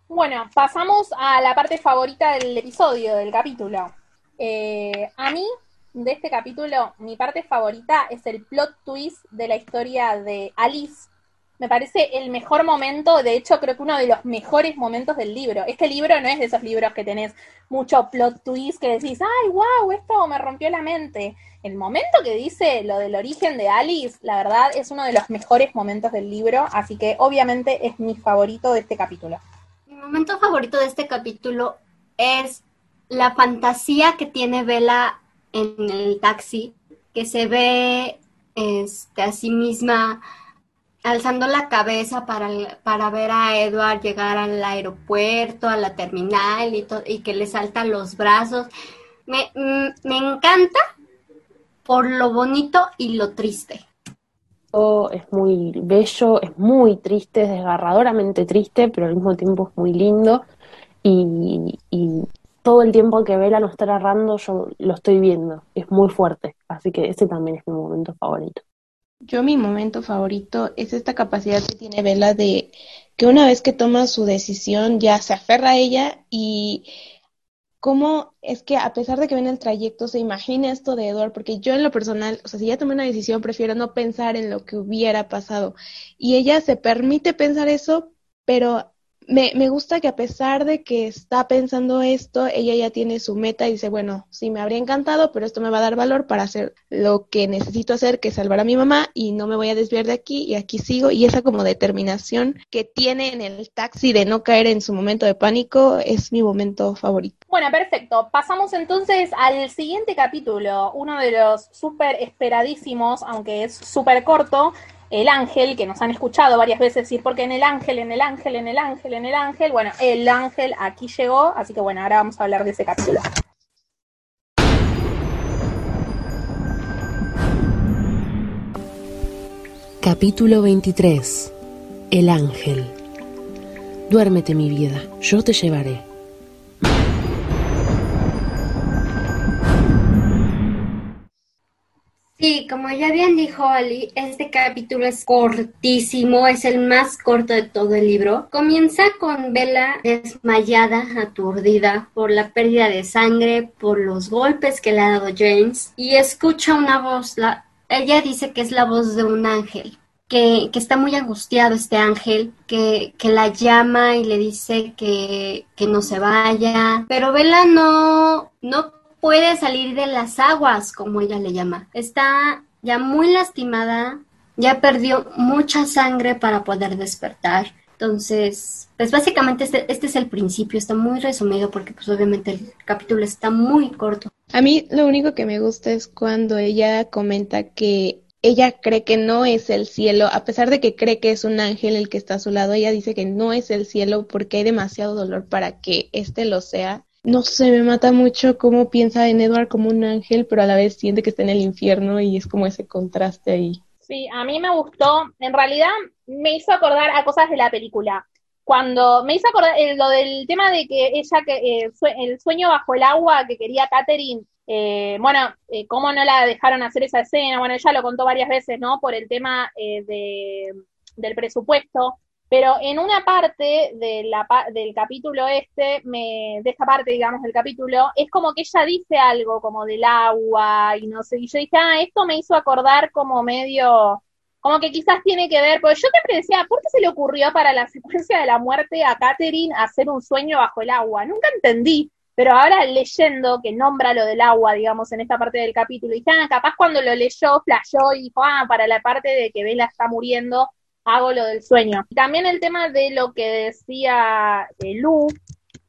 Bueno, pasamos a la parte favorita del episodio, del capítulo. Eh, a mí, de este capítulo, mi parte favorita es el plot twist de la historia de Alice. Me parece el mejor momento, de hecho creo que uno de los mejores momentos del libro. Este libro no es de esos libros que tenés mucho plot twist que decís, ay, wow, esto me rompió la mente. El momento que dice lo del origen de Alice, la verdad, es uno de los mejores momentos del libro, así que obviamente es mi favorito de este capítulo momento favorito de este capítulo es la fantasía que tiene Bella en el taxi, que se ve este, a sí misma alzando la cabeza para, para ver a Edward llegar al aeropuerto, a la terminal y, y que le saltan los brazos. Me, mm, me encanta por lo bonito y lo triste es muy bello, es muy triste, es desgarradoramente triste, pero al mismo tiempo es muy lindo. Y, todo el tiempo que Vela nos está narrando, yo lo estoy viendo. Es muy fuerte. Así que ese también es mi momento favorito. Yo mi momento favorito es esta capacidad que tiene Vela de que una vez que toma su decisión ya se aferra a ella y cómo es que a pesar de que ven el trayecto, se imagina esto de Edward, porque yo en lo personal, o sea, si ya tomé una decisión, prefiero no pensar en lo que hubiera pasado. Y ella se permite pensar eso, pero me, me, gusta que a pesar de que está pensando esto, ella ya tiene su meta y dice, bueno, sí, me habría encantado, pero esto me va a dar valor para hacer lo que necesito hacer, que es salvar a mi mamá y no me voy a desviar de aquí y aquí sigo. Y esa como determinación que tiene en el taxi de no caer en su momento de pánico es mi momento favorito. Bueno, perfecto. Pasamos entonces al siguiente capítulo, uno de los súper esperadísimos, aunque es súper corto, el ángel, que nos han escuchado varias veces decir, porque en el ángel, en el ángel, en el ángel, en el ángel, bueno, el ángel aquí llegó, así que bueno, ahora vamos a hablar de ese capítulo. Capítulo 23 El ángel Duérmete mi vida, yo te llevaré. Sí, como ya bien dijo Ali, este capítulo es cortísimo, es el más corto de todo el libro. Comienza con Bella desmayada, aturdida por la pérdida de sangre, por los golpes que le ha dado James, y escucha una voz, la, ella dice que es la voz de un ángel. Que, que está muy angustiado este ángel, que, que la llama y le dice que, que no se vaya, pero Bella no, no puede salir de las aguas, como ella le llama. Está ya muy lastimada, ya perdió mucha sangre para poder despertar. Entonces, pues básicamente este, este, es el principio, está muy resumido porque pues obviamente el capítulo está muy corto. A mí lo único que me gusta es cuando ella comenta que ella cree que no es el cielo, a pesar de que cree que es un ángel el que está a su lado, ella dice que no es el cielo porque hay demasiado dolor para que éste lo sea no sé, me mata mucho cómo piensa en Edward como un ángel, pero a la vez siente que está en el infierno y es como ese contraste ahí. Sí, a mí me gustó, en realidad me hizo acordar a cosas de la película. Cuando me hizo acordar eh, lo del tema de que ella, que eh, el sueño bajo el agua que quería Catherine, eh, bueno, eh, cómo no la dejaron hacer esa escena, bueno, ella lo contó varias veces, ¿no? Por el tema eh, de, del presupuesto, pero en una parte del capítulo este, me, de esta parte, digamos, del capítulo, es como que ella dice algo como del agua y no sé, y yo dije, ah, esto me hizo acordar como medio, como que quizás tiene que ver, porque yo siempre decía, ¿por qué se le ocurrió para la secuencia de la muerte a Catherine hacer un sueño bajo el agua? Nunca entendí, pero ahora leyendo que nombra lo del agua, digamos, en esta parte del capítulo, y ah, capaz cuando lo leyó, flashó y dijo, ah, para la parte de que Bella está muriendo, hago lo del sueño. También el tema de lo que decía eh, Lu,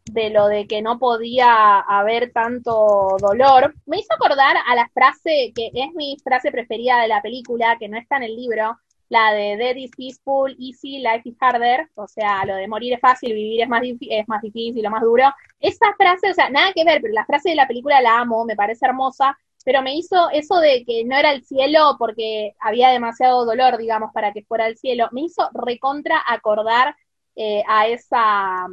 de lo de que no podía haber tanto dolor, me hizo acordar a la frase que es mi frase preferida de la película, que no está en el libro, la de Death is peaceful, easy, life is harder, o sea, lo de morir es fácil, vivir es más, es más difícil, lo más duro. Esa frase, o sea, nada que ver, pero la frase de la película la amo, me parece hermosa, pero me hizo eso de que no era el cielo porque había demasiado dolor, digamos, para que fuera el cielo, me hizo recontra acordar eh, a esa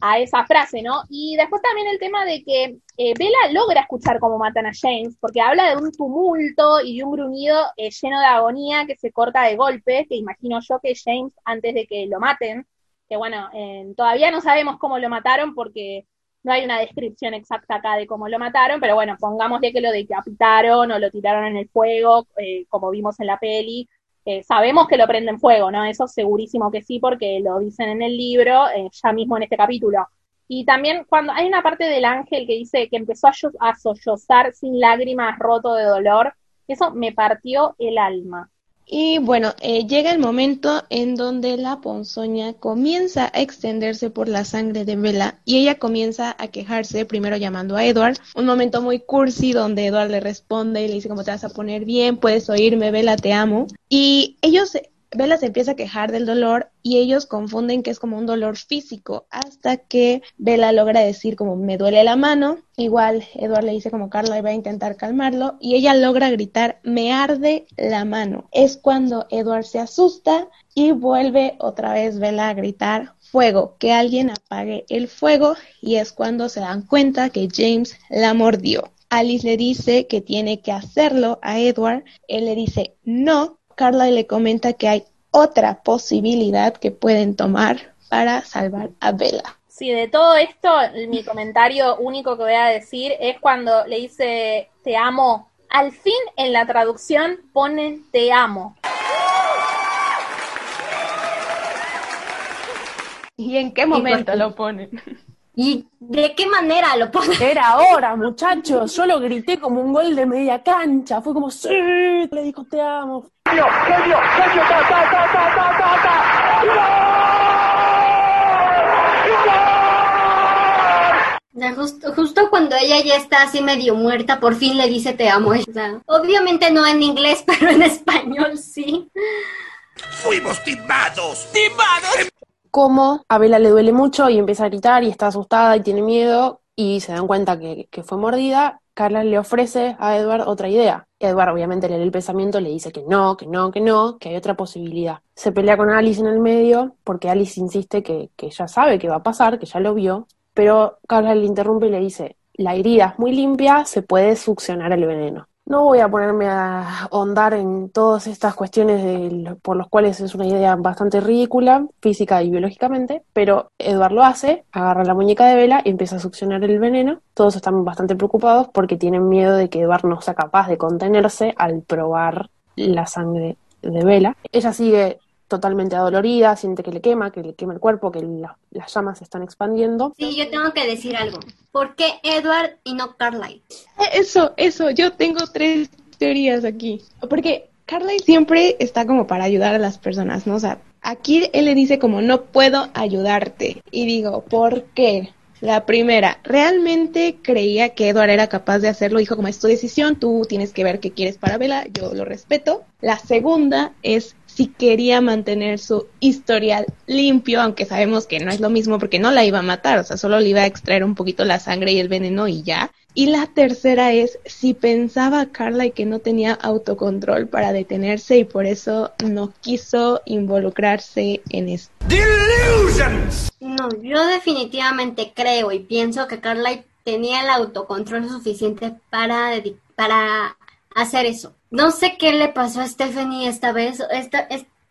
a esa frase, ¿no? Y después también el tema de que eh, Bella logra escuchar cómo matan a James, porque habla de un tumulto y de un gruñido eh, lleno de agonía que se corta de golpe, que imagino yo que James, antes de que lo maten, que bueno, eh, todavía no sabemos cómo lo mataron porque no hay una descripción exacta acá de cómo lo mataron, pero bueno, pongámosle que lo decapitaron o lo tiraron en el fuego, eh, como vimos en la peli. Eh, sabemos que lo prenden fuego, ¿no? Eso segurísimo que sí, porque lo dicen en el libro, eh, ya mismo en este capítulo. Y también cuando hay una parte del ángel que dice que empezó a, sollozar sin lágrimas, roto de dolor, eso me partió el alma. Y bueno, eh, llega el momento en donde la ponzoña comienza a extenderse por la sangre de Bella y ella comienza a quejarse, primero llamando a Edward, un momento muy cursi donde Edward le responde y le dice cómo te vas a poner bien, puedes oírme, Bella, te amo. Y ellos, Bella se empieza a quejar del dolor y ellos confunden que es como un dolor físico hasta que Bella logra decir como me duele la mano. Igual Edward le dice como Carla va a intentar calmarlo y ella logra gritar me arde la mano. Es cuando Edward se asusta y vuelve otra vez Bella a gritar fuego, que alguien apague el fuego y es cuando se dan cuenta que James la mordió. Alice le dice que tiene que hacerlo a Edward, él le dice no, Carla le comenta que hay otra posibilidad que pueden tomar para salvar a Bella. Sí, de todo esto, mi comentario único que voy a decir es cuando le dice te amo. Al fin en la traducción ponen te amo. ¿Y en qué momento lo ponen? ¿Y de qué manera lo ponen? Era ahora, muchachos. Yo lo grité como un gol de media cancha. Fue como, sí, le dijo, te amo. ¡Genio, genio, genio! ¡Ta, ta, ta, ta, ta, ta, ta! Justo, justo cuando ella ya está así medio muerta, por fin le dice te amo. O sea, obviamente no en inglés, pero en español sí. ¡Fuimos timados! ¡Timados! Como a Bella le duele mucho y empieza a gritar y está asustada y tiene miedo y se dan cuenta que, que fue mordida, Carla le ofrece a Edward otra idea. Edward obviamente le lee el pensamiento, le dice que no, que no, que no, que hay otra posibilidad. Se pelea con Alice en el medio porque Alice insiste que, que ya sabe que va a pasar, que ya lo vio, pero Carla le interrumpe y le dice, la herida es muy limpia, se puede succionar el veneno. No voy a ponerme a ahondar en todas estas cuestiones por los cuales es una idea bastante ridícula, física y biológicamente, pero Edward lo hace, agarra la muñeca de Vela y empieza a succionar el veneno. Todos están bastante preocupados porque tienen miedo de que Edward no sea capaz de contenerse al probar la sangre de Vela. Ella sigue totalmente adolorida, siente que le quema, que le quema el cuerpo, que la- las llamas se están expandiendo. Sí, yo tengo que decir algo. ¿Por qué Edward y no Carlyle? Eso, eso, yo tengo tres teorías aquí. Porque Carly siempre está como para ayudar a las personas, ¿no? O sea, aquí él le dice como no puedo ayudarte. Y digo, ¿por qué? La primera, realmente creía que Edward era capaz de hacerlo, dijo como es tu decisión, tú tienes que ver qué quieres para Bella, yo lo respeto. La segunda es si quería mantener su historial limpio, aunque sabemos que no es lo mismo porque no la iba a matar, o sea, solo le iba a extraer un poquito la sangre y el veneno y ya. Y la tercera es si pensaba Carla y que no tenía autocontrol para detenerse y por eso no quiso involucrarse en esto. No, yo definitivamente creo y pienso que Carla tenía el autocontrol suficiente para, para hacer eso. No sé qué le pasó a Stephanie esta vez. Esta,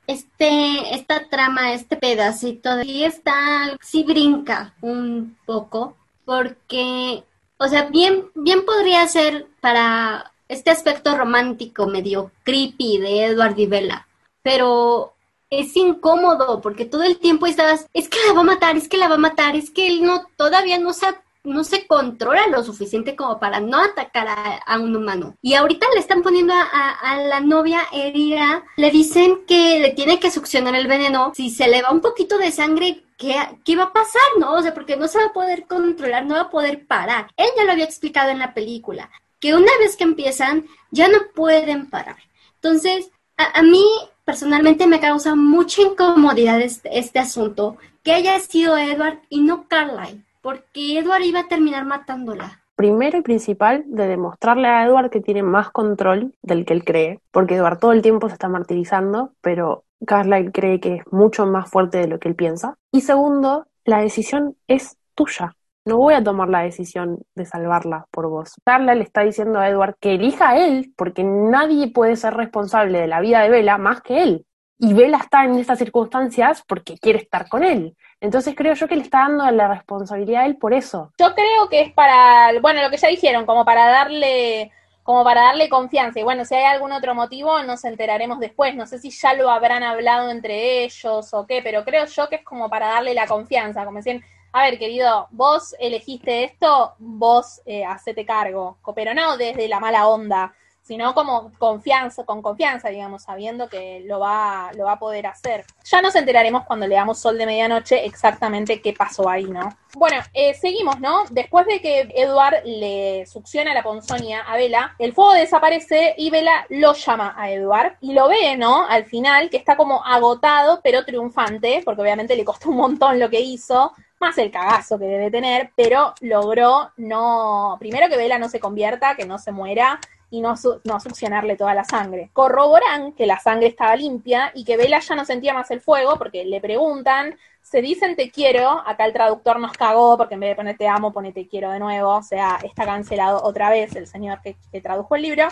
este, esta trama, este pedacito, sí está, sí brinca un poco, porque, o sea, bien, bien podría ser para este aspecto romántico medio creepy de Edward y Bella, pero es incómodo porque todo el tiempo estás, es que la va a matar, es que la va a matar, es que él no, todavía no se no se controla lo suficiente como para no atacar a, un humano. Y ahorita le están poniendo a, la novia herida, le dicen que le tiene que succionar el veneno. Si se le va un poquito de sangre, ¿qué, ¿qué va a pasar? ¿No? O sea, porque no se va a poder controlar, no va a poder parar. Él ya lo había explicado en la película, que una vez que empiezan, ya no pueden parar. Entonces, a, mí personalmente me causa mucha incomodidad este, este asunto, que haya sido Edward y no Carlyle porque Edward iba a terminar matándola. Primero y principal, de demostrarle a Edward que tiene más control del que él cree, porque Edward todo el tiempo se está martirizando, pero Carlyle cree que es mucho más fuerte de lo que él piensa. Y segundo, la decisión es tuya. No voy a tomar la decisión de salvarla por vos. Carla le está diciendo a Edward que elija a él, porque nadie puede ser responsable de la vida de Bella más que él. Y Bella está en estas circunstancias porque quiere estar con él. Entonces creo yo que le está dando la responsabilidad a él por eso. Yo creo que es para, bueno, lo que ya dijeron, como para darle como para darle confianza. Y bueno, si hay algún otro motivo, nos enteraremos después. No sé si ya lo habrán hablado entre ellos o qué, pero creo yo que es como para darle la confianza, como decir, a ver, querido, vos elegiste esto, vos eh, hacete cargo, pero no desde la mala onda, sino como confianza, con confianza, digamos, sabiendo que lo va, lo va a poder hacer. Ya nos enteraremos cuando leamos Sol de Medianoche exactamente qué pasó ahí, ¿no? Bueno, eh, seguimos, ¿no? Después de que Edward le succiona la ponzonia a Vela, el fuego desaparece y Vela lo llama a Edward y lo ve, ¿no? Al final, que está como agotado, pero triunfante, porque obviamente le costó un montón lo que hizo, más el cagazo que debe tener, pero logró no, primero que Vela no se convierta, que no se muera, y no, no succionarle toda la sangre. Corroboran que la sangre estaba limpia y que Bella ya no sentía más el fuego porque le preguntan, se dicen te quiero, acá el traductor nos cagó porque en vez de poner te amo, pone te quiero de nuevo, o sea, está cancelado otra vez el señor que, que tradujo el libro.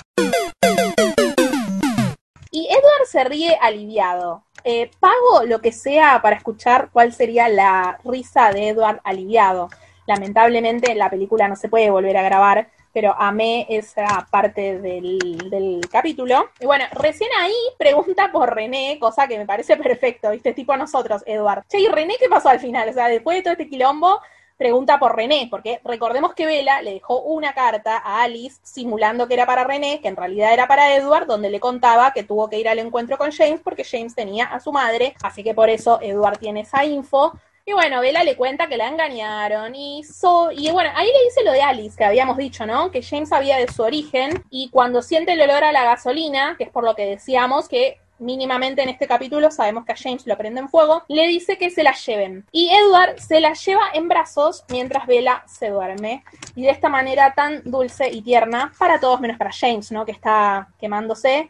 Y Edward se ríe aliviado. Eh, pago lo que sea para escuchar cuál sería la risa de Edward aliviado. Lamentablemente la película no se puede volver a grabar, pero amé esa parte del, capítulo. Y bueno, recién ahí pregunta por René, cosa que me parece perfecto, ¿viste? Tipo a nosotros, Eduard. Che, ¿y René qué pasó al final? O sea, después de todo este quilombo, pregunta por René, porque recordemos que Vela le dejó una carta a Alice simulando que era para René, que en realidad era para Edward, donde le contaba que tuvo que ir al encuentro con James porque James tenía a su madre, así que por eso Edward tiene esa info. Y bueno, Bella le cuenta que la engañaron y, y bueno, ahí le dice lo de Alice, que habíamos dicho, ¿no? Que James sabía de su origen y cuando siente el olor a la gasolina, que es por lo que decíamos que mínimamente en este capítulo sabemos que a James lo prende en fuego, le dice que se la lleven. Y Edward se la lleva en brazos mientras Bella se duerme. Y de esta manera tan dulce y tierna, para todos menos para James, ¿no? Que está quemándose.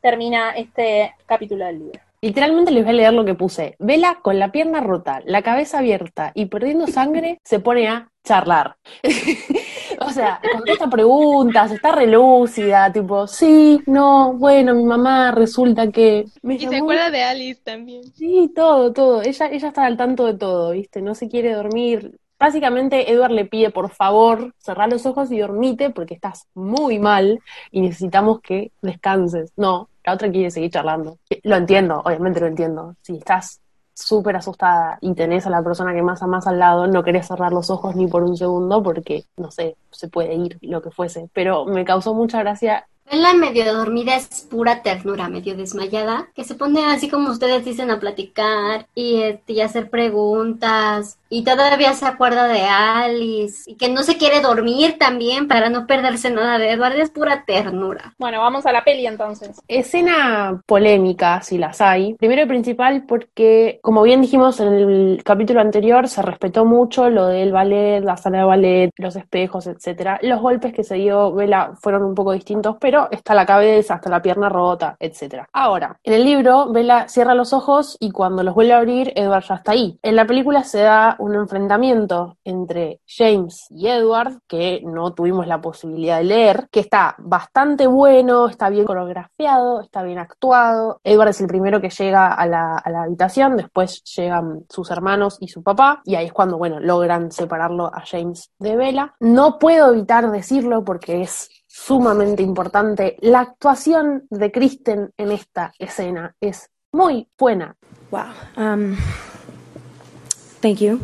Termina este capítulo del libro. Literalmente les voy a leer lo que puse. Vela con la pierna rota, la cabeza abierta y perdiendo sangre se pone a charlar. o sea, contesta preguntas, está relúcida, tipo, sí, no, bueno, mi mamá resulta que... y se acuerda de Alice también. Sí, todo, todo. Ella, ella está al tanto de todo, ¿viste? No se quiere dormir. Básicamente, Edward le pide, por favor, cerrar los ojos y dormite porque estás muy mal y necesitamos que descanses. No, la otra quiere seguir charlando. Lo entiendo, obviamente lo entiendo. Si estás súper asustada y tenés a la persona que más amas al lado, no querés cerrar los ojos ni por un segundo porque, no sé, se puede ir lo que fuese. Pero me causó mucha gracia La medio dormida es pura ternura, medio desmayada, que se pone así como ustedes dicen a platicar y, este, y hacer preguntas y todavía se acuerda de Alice y que no se quiere dormir también para no perderse nada de Edward, es pura ternura. Bueno, vamos a la peli entonces. Escena polémica, si las hay. Primero y principal porque, como bien dijimos en el capítulo anterior, se respetó mucho lo del ballet, la sala de ballet, los espejos, etcétera. Los golpes que se dio Vela fueron un poco distintos, pero está la cabeza, hasta la pierna rota, etcétera. Ahora, en el libro, Vela cierra los ojos y cuando los vuelve a abrir, Edward ya está ahí. En la película se da un enfrentamiento entre James y Edward, que no tuvimos la posibilidad de leer, que está bastante bueno, está bien coreografiado, está bien actuado. Edward es el primero que llega a la, a la habitación, después llegan sus hermanos y su papá, y ahí es cuando, bueno, logran separarlo a James de Bella. No puedo evitar decirlo porque es sumamente importante. La actuación de Kristen en esta escena es muy buena. Wow. Um, thank you.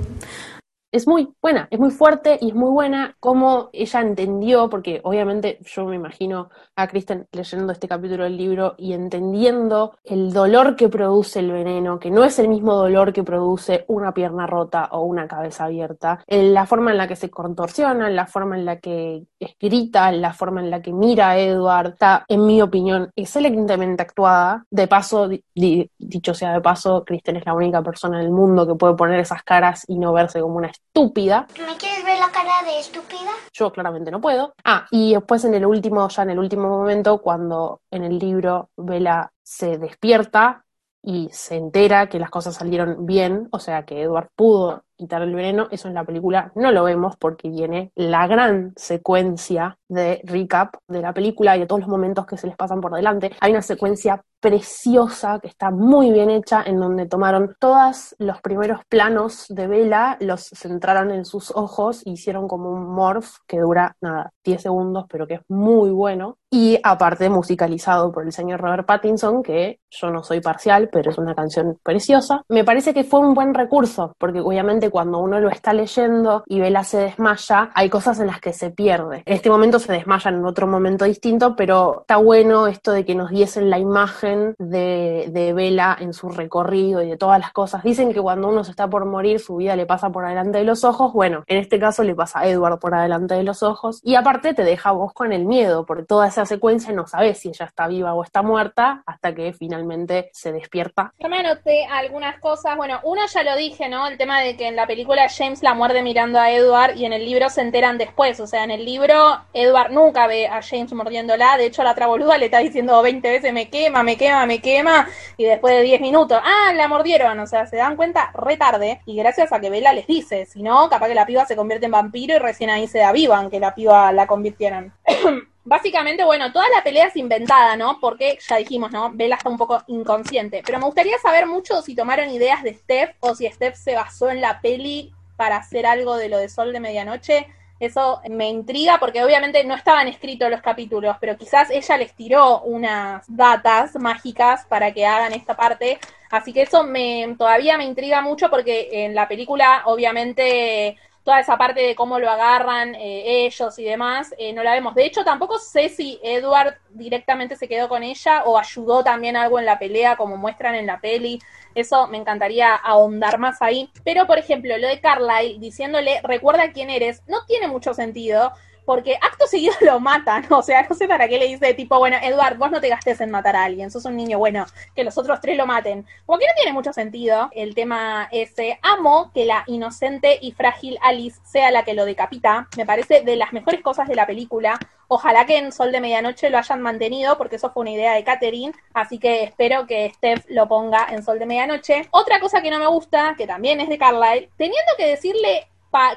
Es muy buena, es muy fuerte y es muy buena como ella entendió, porque obviamente yo me imagino a Kristen leyendo este capítulo del libro y entendiendo el dolor que produce el veneno, que no es el mismo dolor que produce una pierna rota o una cabeza abierta, en la forma en la que se contorsiona, en la forma en la que escrita, en la forma en la que mira a Edward, está, en mi opinión, excelentemente actuada. De paso, di- dicho sea de paso, Kristen es la única persona en el mundo que puede poner esas caras y no verse como una estúpida. ¿Me quieres ver la cara de estúpida? Yo claramente no puedo. Ah, y después en el último, ya en el último momento, cuando en el libro Bella se despierta y se entera que las cosas salieron bien, o sea que Edward pudo quitar el veneno, eso en la película no lo vemos porque viene la gran secuencia de recap de la película y de todos los momentos que se les pasan por delante. Hay una secuencia preciosa que está muy bien hecha en donde tomaron todos los primeros planos de Bella, los centraron en sus ojos y hicieron como un morph que dura nada, 10 segundos, pero que es muy bueno. Y aparte musicalizado por el señor Robert Pattinson, que yo no soy parcial, pero es una canción preciosa. Me parece que fue un buen recurso, porque obviamente cuando uno lo está leyendo y Bella se desmaya, hay cosas en las que se pierde. En este momento se desmaya en otro momento distinto, pero está bueno esto de que nos diesen la imagen de, de Bella en su recorrido y de todas las cosas. Dicen que cuando uno se está por morir, su vida le pasa por adelante de los ojos. Bueno, en este caso le pasa a Edward por adelante de los ojos. Y aparte te deja vos con el miedo, porque toda esa secuencia no sabes si ella está viva o está muerta hasta que finalmente se despierta. Yo me anoté algunas cosas. Bueno, uno ya lo dije, ¿no? El tema de que en la película James la muerde mirando a Edward y en el libro se enteran después. O sea, en el libro Edward nunca ve a James mordiéndola. De hecho, la otra boluda le está diciendo 20 veces me quema, me quema, me quema. Y después de 10 minutos, ah, la mordieron. O sea, se dan cuenta re tarde. Y gracias a que Bella les dice. Si no, capaz que la piba se convierte en vampiro y recién ahí se avivan que la piba la convirtieron. Básicamente, bueno, toda la pelea es inventada, ¿no? Porque ya dijimos, ¿no? Bella está un poco inconsciente. Pero me gustaría saber mucho si tomaron ideas de Steph o si Steph se basó en la peli para hacer algo de lo de Sol de Medianoche. Eso me intriga porque obviamente no estaban escritos los capítulos, pero quizás ella les tiró unas datas mágicas para que hagan esta parte. Así que eso me todavía me intriga mucho porque en la película obviamente toda esa parte de cómo lo agarran eh, ellos y demás, eh, no la vemos. De hecho, tampoco sé si Edward directamente se quedó con ella o ayudó también algo en la pelea, como muestran en la peli. Eso me encantaría ahondar más ahí. Pero, por ejemplo, lo de Carlyle diciéndole, recuerda quién eres, no tiene mucho sentido. Porque acto seguido lo matan, o sea, no sé para qué le dice tipo, bueno, Edward, vos no te gastes en matar a alguien, sos un niño bueno, que los otros tres lo maten. Como que no tiene mucho sentido el tema ese. Amo que la inocente y frágil Alice sea la que lo decapita, me parece de las mejores cosas de la película. Ojalá que en Sol de Medianoche lo hayan mantenido, porque eso fue una idea de Catherine, así que espero que Steph lo ponga en Sol de Medianoche. Otra cosa que no me gusta, que también es de Carlyle, teniendo que decirle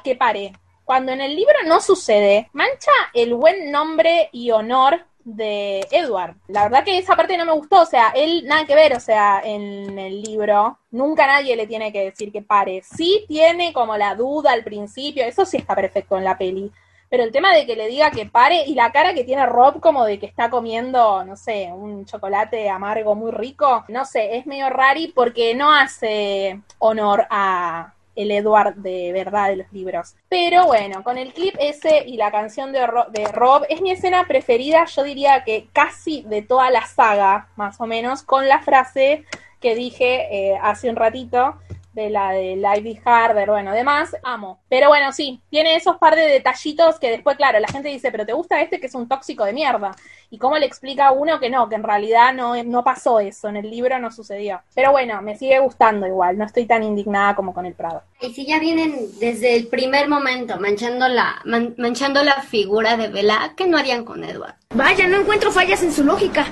que pare, cuando en el libro no sucede, mancha el buen nombre y honor de Edward. La verdad que esa parte no me gustó, o sea, él nada que ver, o sea, en el libro nunca nadie le tiene que decir que pare. Sí tiene como la duda al principio, eso sí está perfecto en la peli. Pero el tema de que le diga que pare y la cara que tiene Rob como de que está comiendo, no sé, un chocolate amargo muy rico, no sé, es medio rari porque no hace honor a, el Edward de verdad de los libros. Pero bueno, con el clip ese y la canción de, de Rob, es mi escena preferida, yo diría que casi de toda la saga, más o menos, con la frase que dije eh, hace un ratito, de la de Ivy Harder, bueno, demás, amo. Pero bueno, sí, tiene esos par de detallitos que después, claro, la gente dice, pero ¿te gusta este que es un tóxico de mierda? Y cómo le explica a uno que no, que en realidad no, no pasó eso, en el libro no sucedió. Pero bueno, me sigue gustando igual, no estoy tan indignada como con el Prado. Y si ya vienen desde el primer momento manchando la, manchando la figura de Bella, ¿qué no harían con Edward? Vaya, no encuentro fallas en su lógica.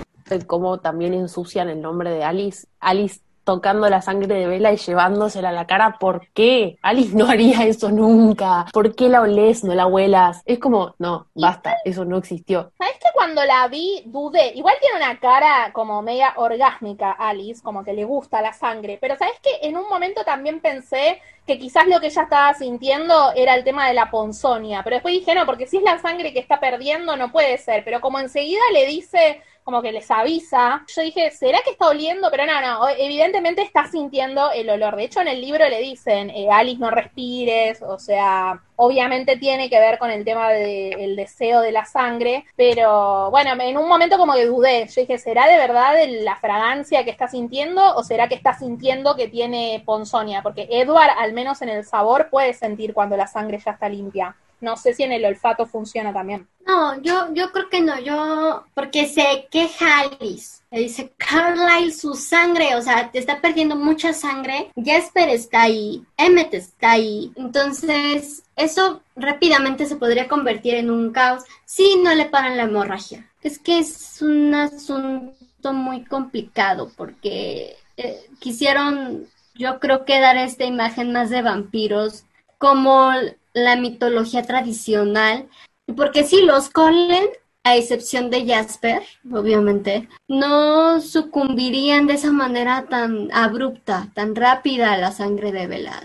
Cómo también ensucian el nombre de Alice. Alice tocando la sangre de Vela y llevándosela a la cara. ¿Por qué? Alice no haría eso nunca. ¿Por qué la olés, no la huelas? Es como, no, basta, eso no existió. ¿Sabes que cuando la vi dudé? Igual tiene una cara como media orgásmica, Alice, como que le gusta la sangre. Pero ¿sabes que En un momento también pensé que quizás lo que ella estaba sintiendo era el tema de la ponzonia. Pero después dije, no, porque si es la sangre que está perdiendo, no puede ser. Pero como enseguida le dice como que les avisa. Yo dije, ¿será que está oliendo? Pero no, no, evidentemente está sintiendo el olor. De hecho, en el libro le dicen, eh, Alice, no respires, o sea, obviamente tiene que ver con el tema del deseo de la sangre, pero bueno, en un momento como que dudé, yo dije, ¿será de verdad la fragancia que está sintiendo o será que está sintiendo que tiene ponzonia? Porque Edward, al menos en el sabor, puede sentir cuando la sangre ya está limpia. No sé si en el olfato funciona también. No, yo, yo creo que no, yo, porque se queja Alice. Le dice, Carlyle, su sangre, o sea, te está perdiendo mucha sangre. Jasper está ahí, Emmet está ahí. Entonces, eso rápidamente se podría convertir en un caos si no le paran la hemorragia. Es que es un asunto muy complicado porque eh, quisieron, yo creo que dar esta imagen más de vampiros como la mitología tradicional, porque si los Cullen, a excepción de Jasper, obviamente, no sucumbirían de esa manera tan abrupta, tan rápida a la sangre de Bella.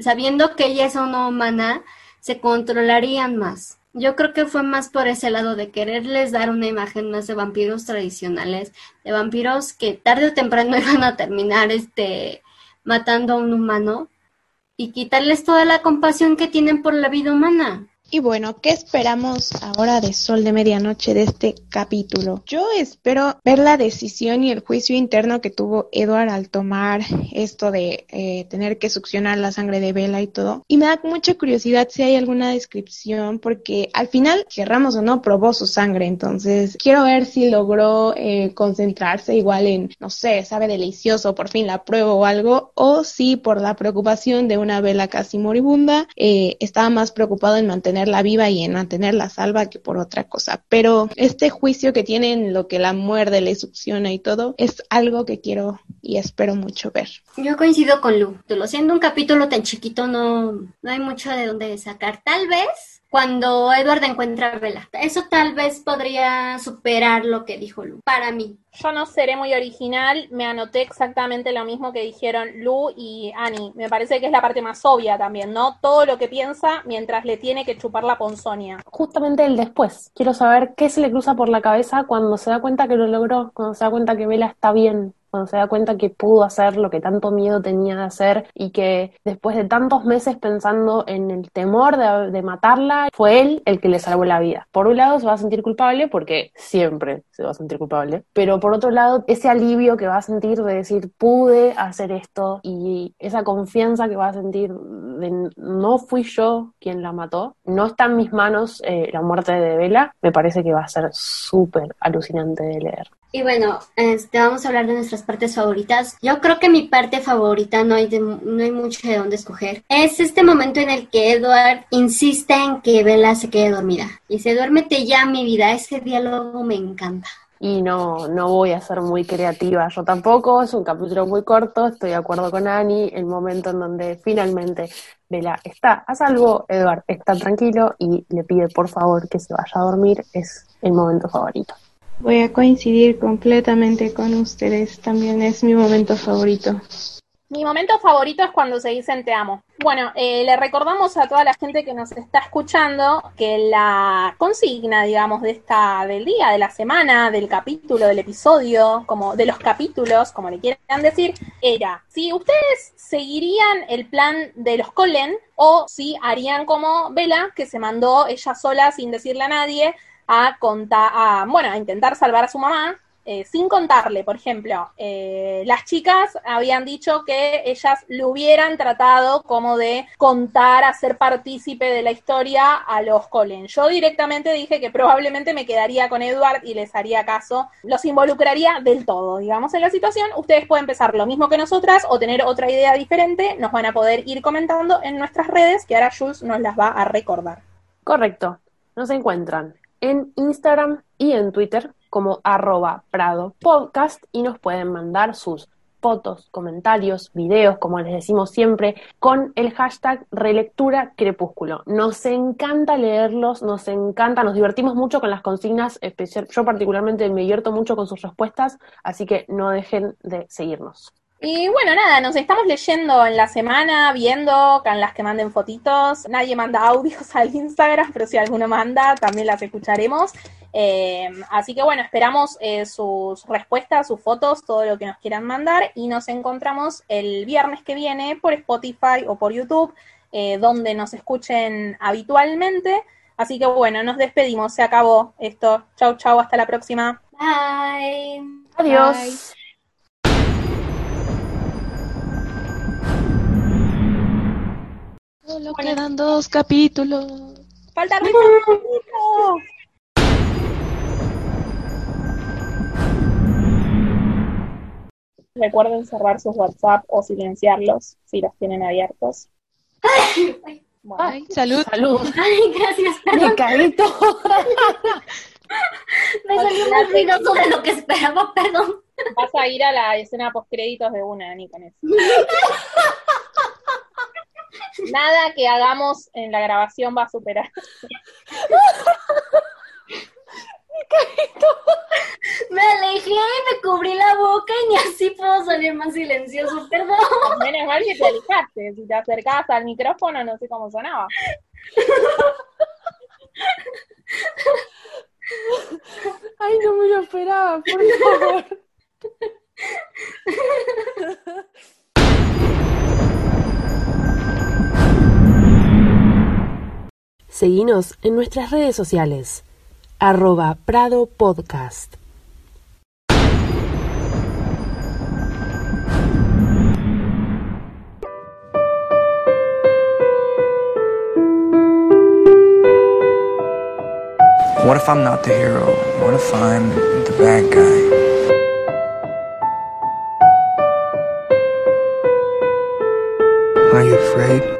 sabiendo que ella es una humana, se controlarían más. Yo creo que fue más por ese lado de quererles dar una imagen más de vampiros tradicionales, de vampiros que tarde o temprano iban a terminar este matando a un humano y quitarles toda la compasión que tienen por la vida humana. Y bueno, ¿qué esperamos ahora de Sol de Medianoche de este capítulo? Yo espero ver la decisión y el juicio interno que tuvo Edward al tomar esto de eh, tener que succionar la sangre de Bella y todo. Y me da mucha curiosidad si hay alguna descripción, porque al final, querramos o no, probó su sangre. Entonces, quiero ver si logró eh, concentrarse igual en, no sé, sabe delicioso, por fin la pruebo o algo, o si por la preocupación de una Bella casi moribunda, eh, estaba más preocupado en mantener la viva y en mantenerla salva que por otra cosa. Pero este juicio que tienen, lo que la muerde, le succiona y todo, es algo que quiero y espero mucho ver. Yo coincido con Lu. Lo siendo un capítulo tan chiquito, no, no hay mucho de dónde sacar. Tal vez cuando Edward encuentra a Bella. Eso tal vez podría superar lo que dijo Lu, para mí. Yo no seré muy original, me anoté exactamente lo mismo que dijeron Lu y Annie. Me parece que es la parte más obvia también, ¿no? Todo lo que piensa mientras le tiene que chupar la ponzonia. Justamente el después. Quiero saber qué se le cruza por la cabeza cuando se da cuenta que lo logró, cuando se da cuenta que Bella está bien, cuando se da cuenta que pudo hacer lo que tanto miedo tenía de hacer y que después de tantos meses pensando en el temor de, matarla, fue él el que le salvó la vida. Por un lado se va a sentir culpable porque siempre se va a sentir culpable, pero por otro lado ese alivio que va a sentir de decir pude hacer esto y esa confianza que va a sentir de no fui yo quien la mató, no está en mis manos eh, la muerte de Vela, me parece que va a ser súper alucinante de leer. Y bueno, este, vamos a hablar de nuestras partes favoritas. Yo creo que mi parte favorita, no hay, no hay mucho de dónde escoger, es este momento en el que Edward insiste en que Bella se quede dormida. Y dice, duérmete ya, mi vida. Ese diálogo me encanta. Y no, no voy a ser muy creativa yo tampoco, es un capítulo muy corto, estoy de acuerdo con Annie, el momento en donde finalmente Bella está a salvo, Edward está tranquilo y le pide por favor que se vaya a dormir, es el momento favorito. Voy a coincidir completamente con ustedes, también es mi momento favorito. Mi momento favorito es cuando se dicen te amo. Bueno, eh, le recordamos a toda la gente que nos está escuchando que la consigna, digamos, de esta, del día, de la semana, del capítulo, del episodio, como de los capítulos, como le quieran decir, era si ustedes seguirían el plan de los Colen o si harían como Vela, que se mandó ella sola sin decirle a nadie a contar, a, bueno, a intentar salvar a su mamá eh, sin contarle, por ejemplo, eh, las chicas habían dicho que ellas le hubieran tratado como de contar, hacer partícipe de la historia a los Colen. Yo directamente dije que probablemente me quedaría con Edward y les haría caso, los involucraría del todo, digamos, en la situación. Ustedes pueden empezar lo mismo que nosotras o tener otra idea diferente, nos van a poder ir comentando en nuestras redes, que ahora Jules nos las va a recordar. Correcto, nos encuentran en Instagram y en Twitter como arroba Prado Podcast y nos pueden mandar sus fotos, comentarios, videos, como les decimos siempre, con el hashtag relectura crepúsculo. Nos encanta leerlos, nos encanta, nos divertimos mucho con las consignas, especial, yo particularmente me divierto mucho con sus respuestas, así que no dejen de seguirnos. Y bueno, nada, nos estamos leyendo en la semana, viendo con las que manden fotitos. Nadie manda audios al Instagram, pero si alguno manda, también las escucharemos. Eh, así que bueno, esperamos eh, sus respuestas, sus fotos, todo lo que nos quieran mandar. Y nos encontramos el viernes que viene por Spotify o por YouTube, eh, donde nos escuchen habitualmente. Así que bueno, nos despedimos, se acabó esto. Chau, chau, hasta la próxima. Bye. Adiós. Bye. Solo quedan dos capítulos. Falta dos capítulos. Recuerden cerrar sus WhatsApp o silenciarlos si los tienen abiertos. Bueno, Ay, salud. Salud. Ay, gracias. Me caí todo. Me salió más ruidoso de lo que esperaba, perdón. vas a ir a la escena post créditos de una, ni con eso. Nada que hagamos en la grabación va a superar. Me alejé y me cubrí la boca y ni así puedo salir más silencioso, perdón. Menos mal que te alejaste. Si te acercabas al micrófono, no sé cómo sonaba. Ay, no me lo esperaba, por favor. Seguinos en nuestras redes sociales, arroba Prado Podcast. What if I'm not the hero? What if I'm the bad guy? Are you afraid?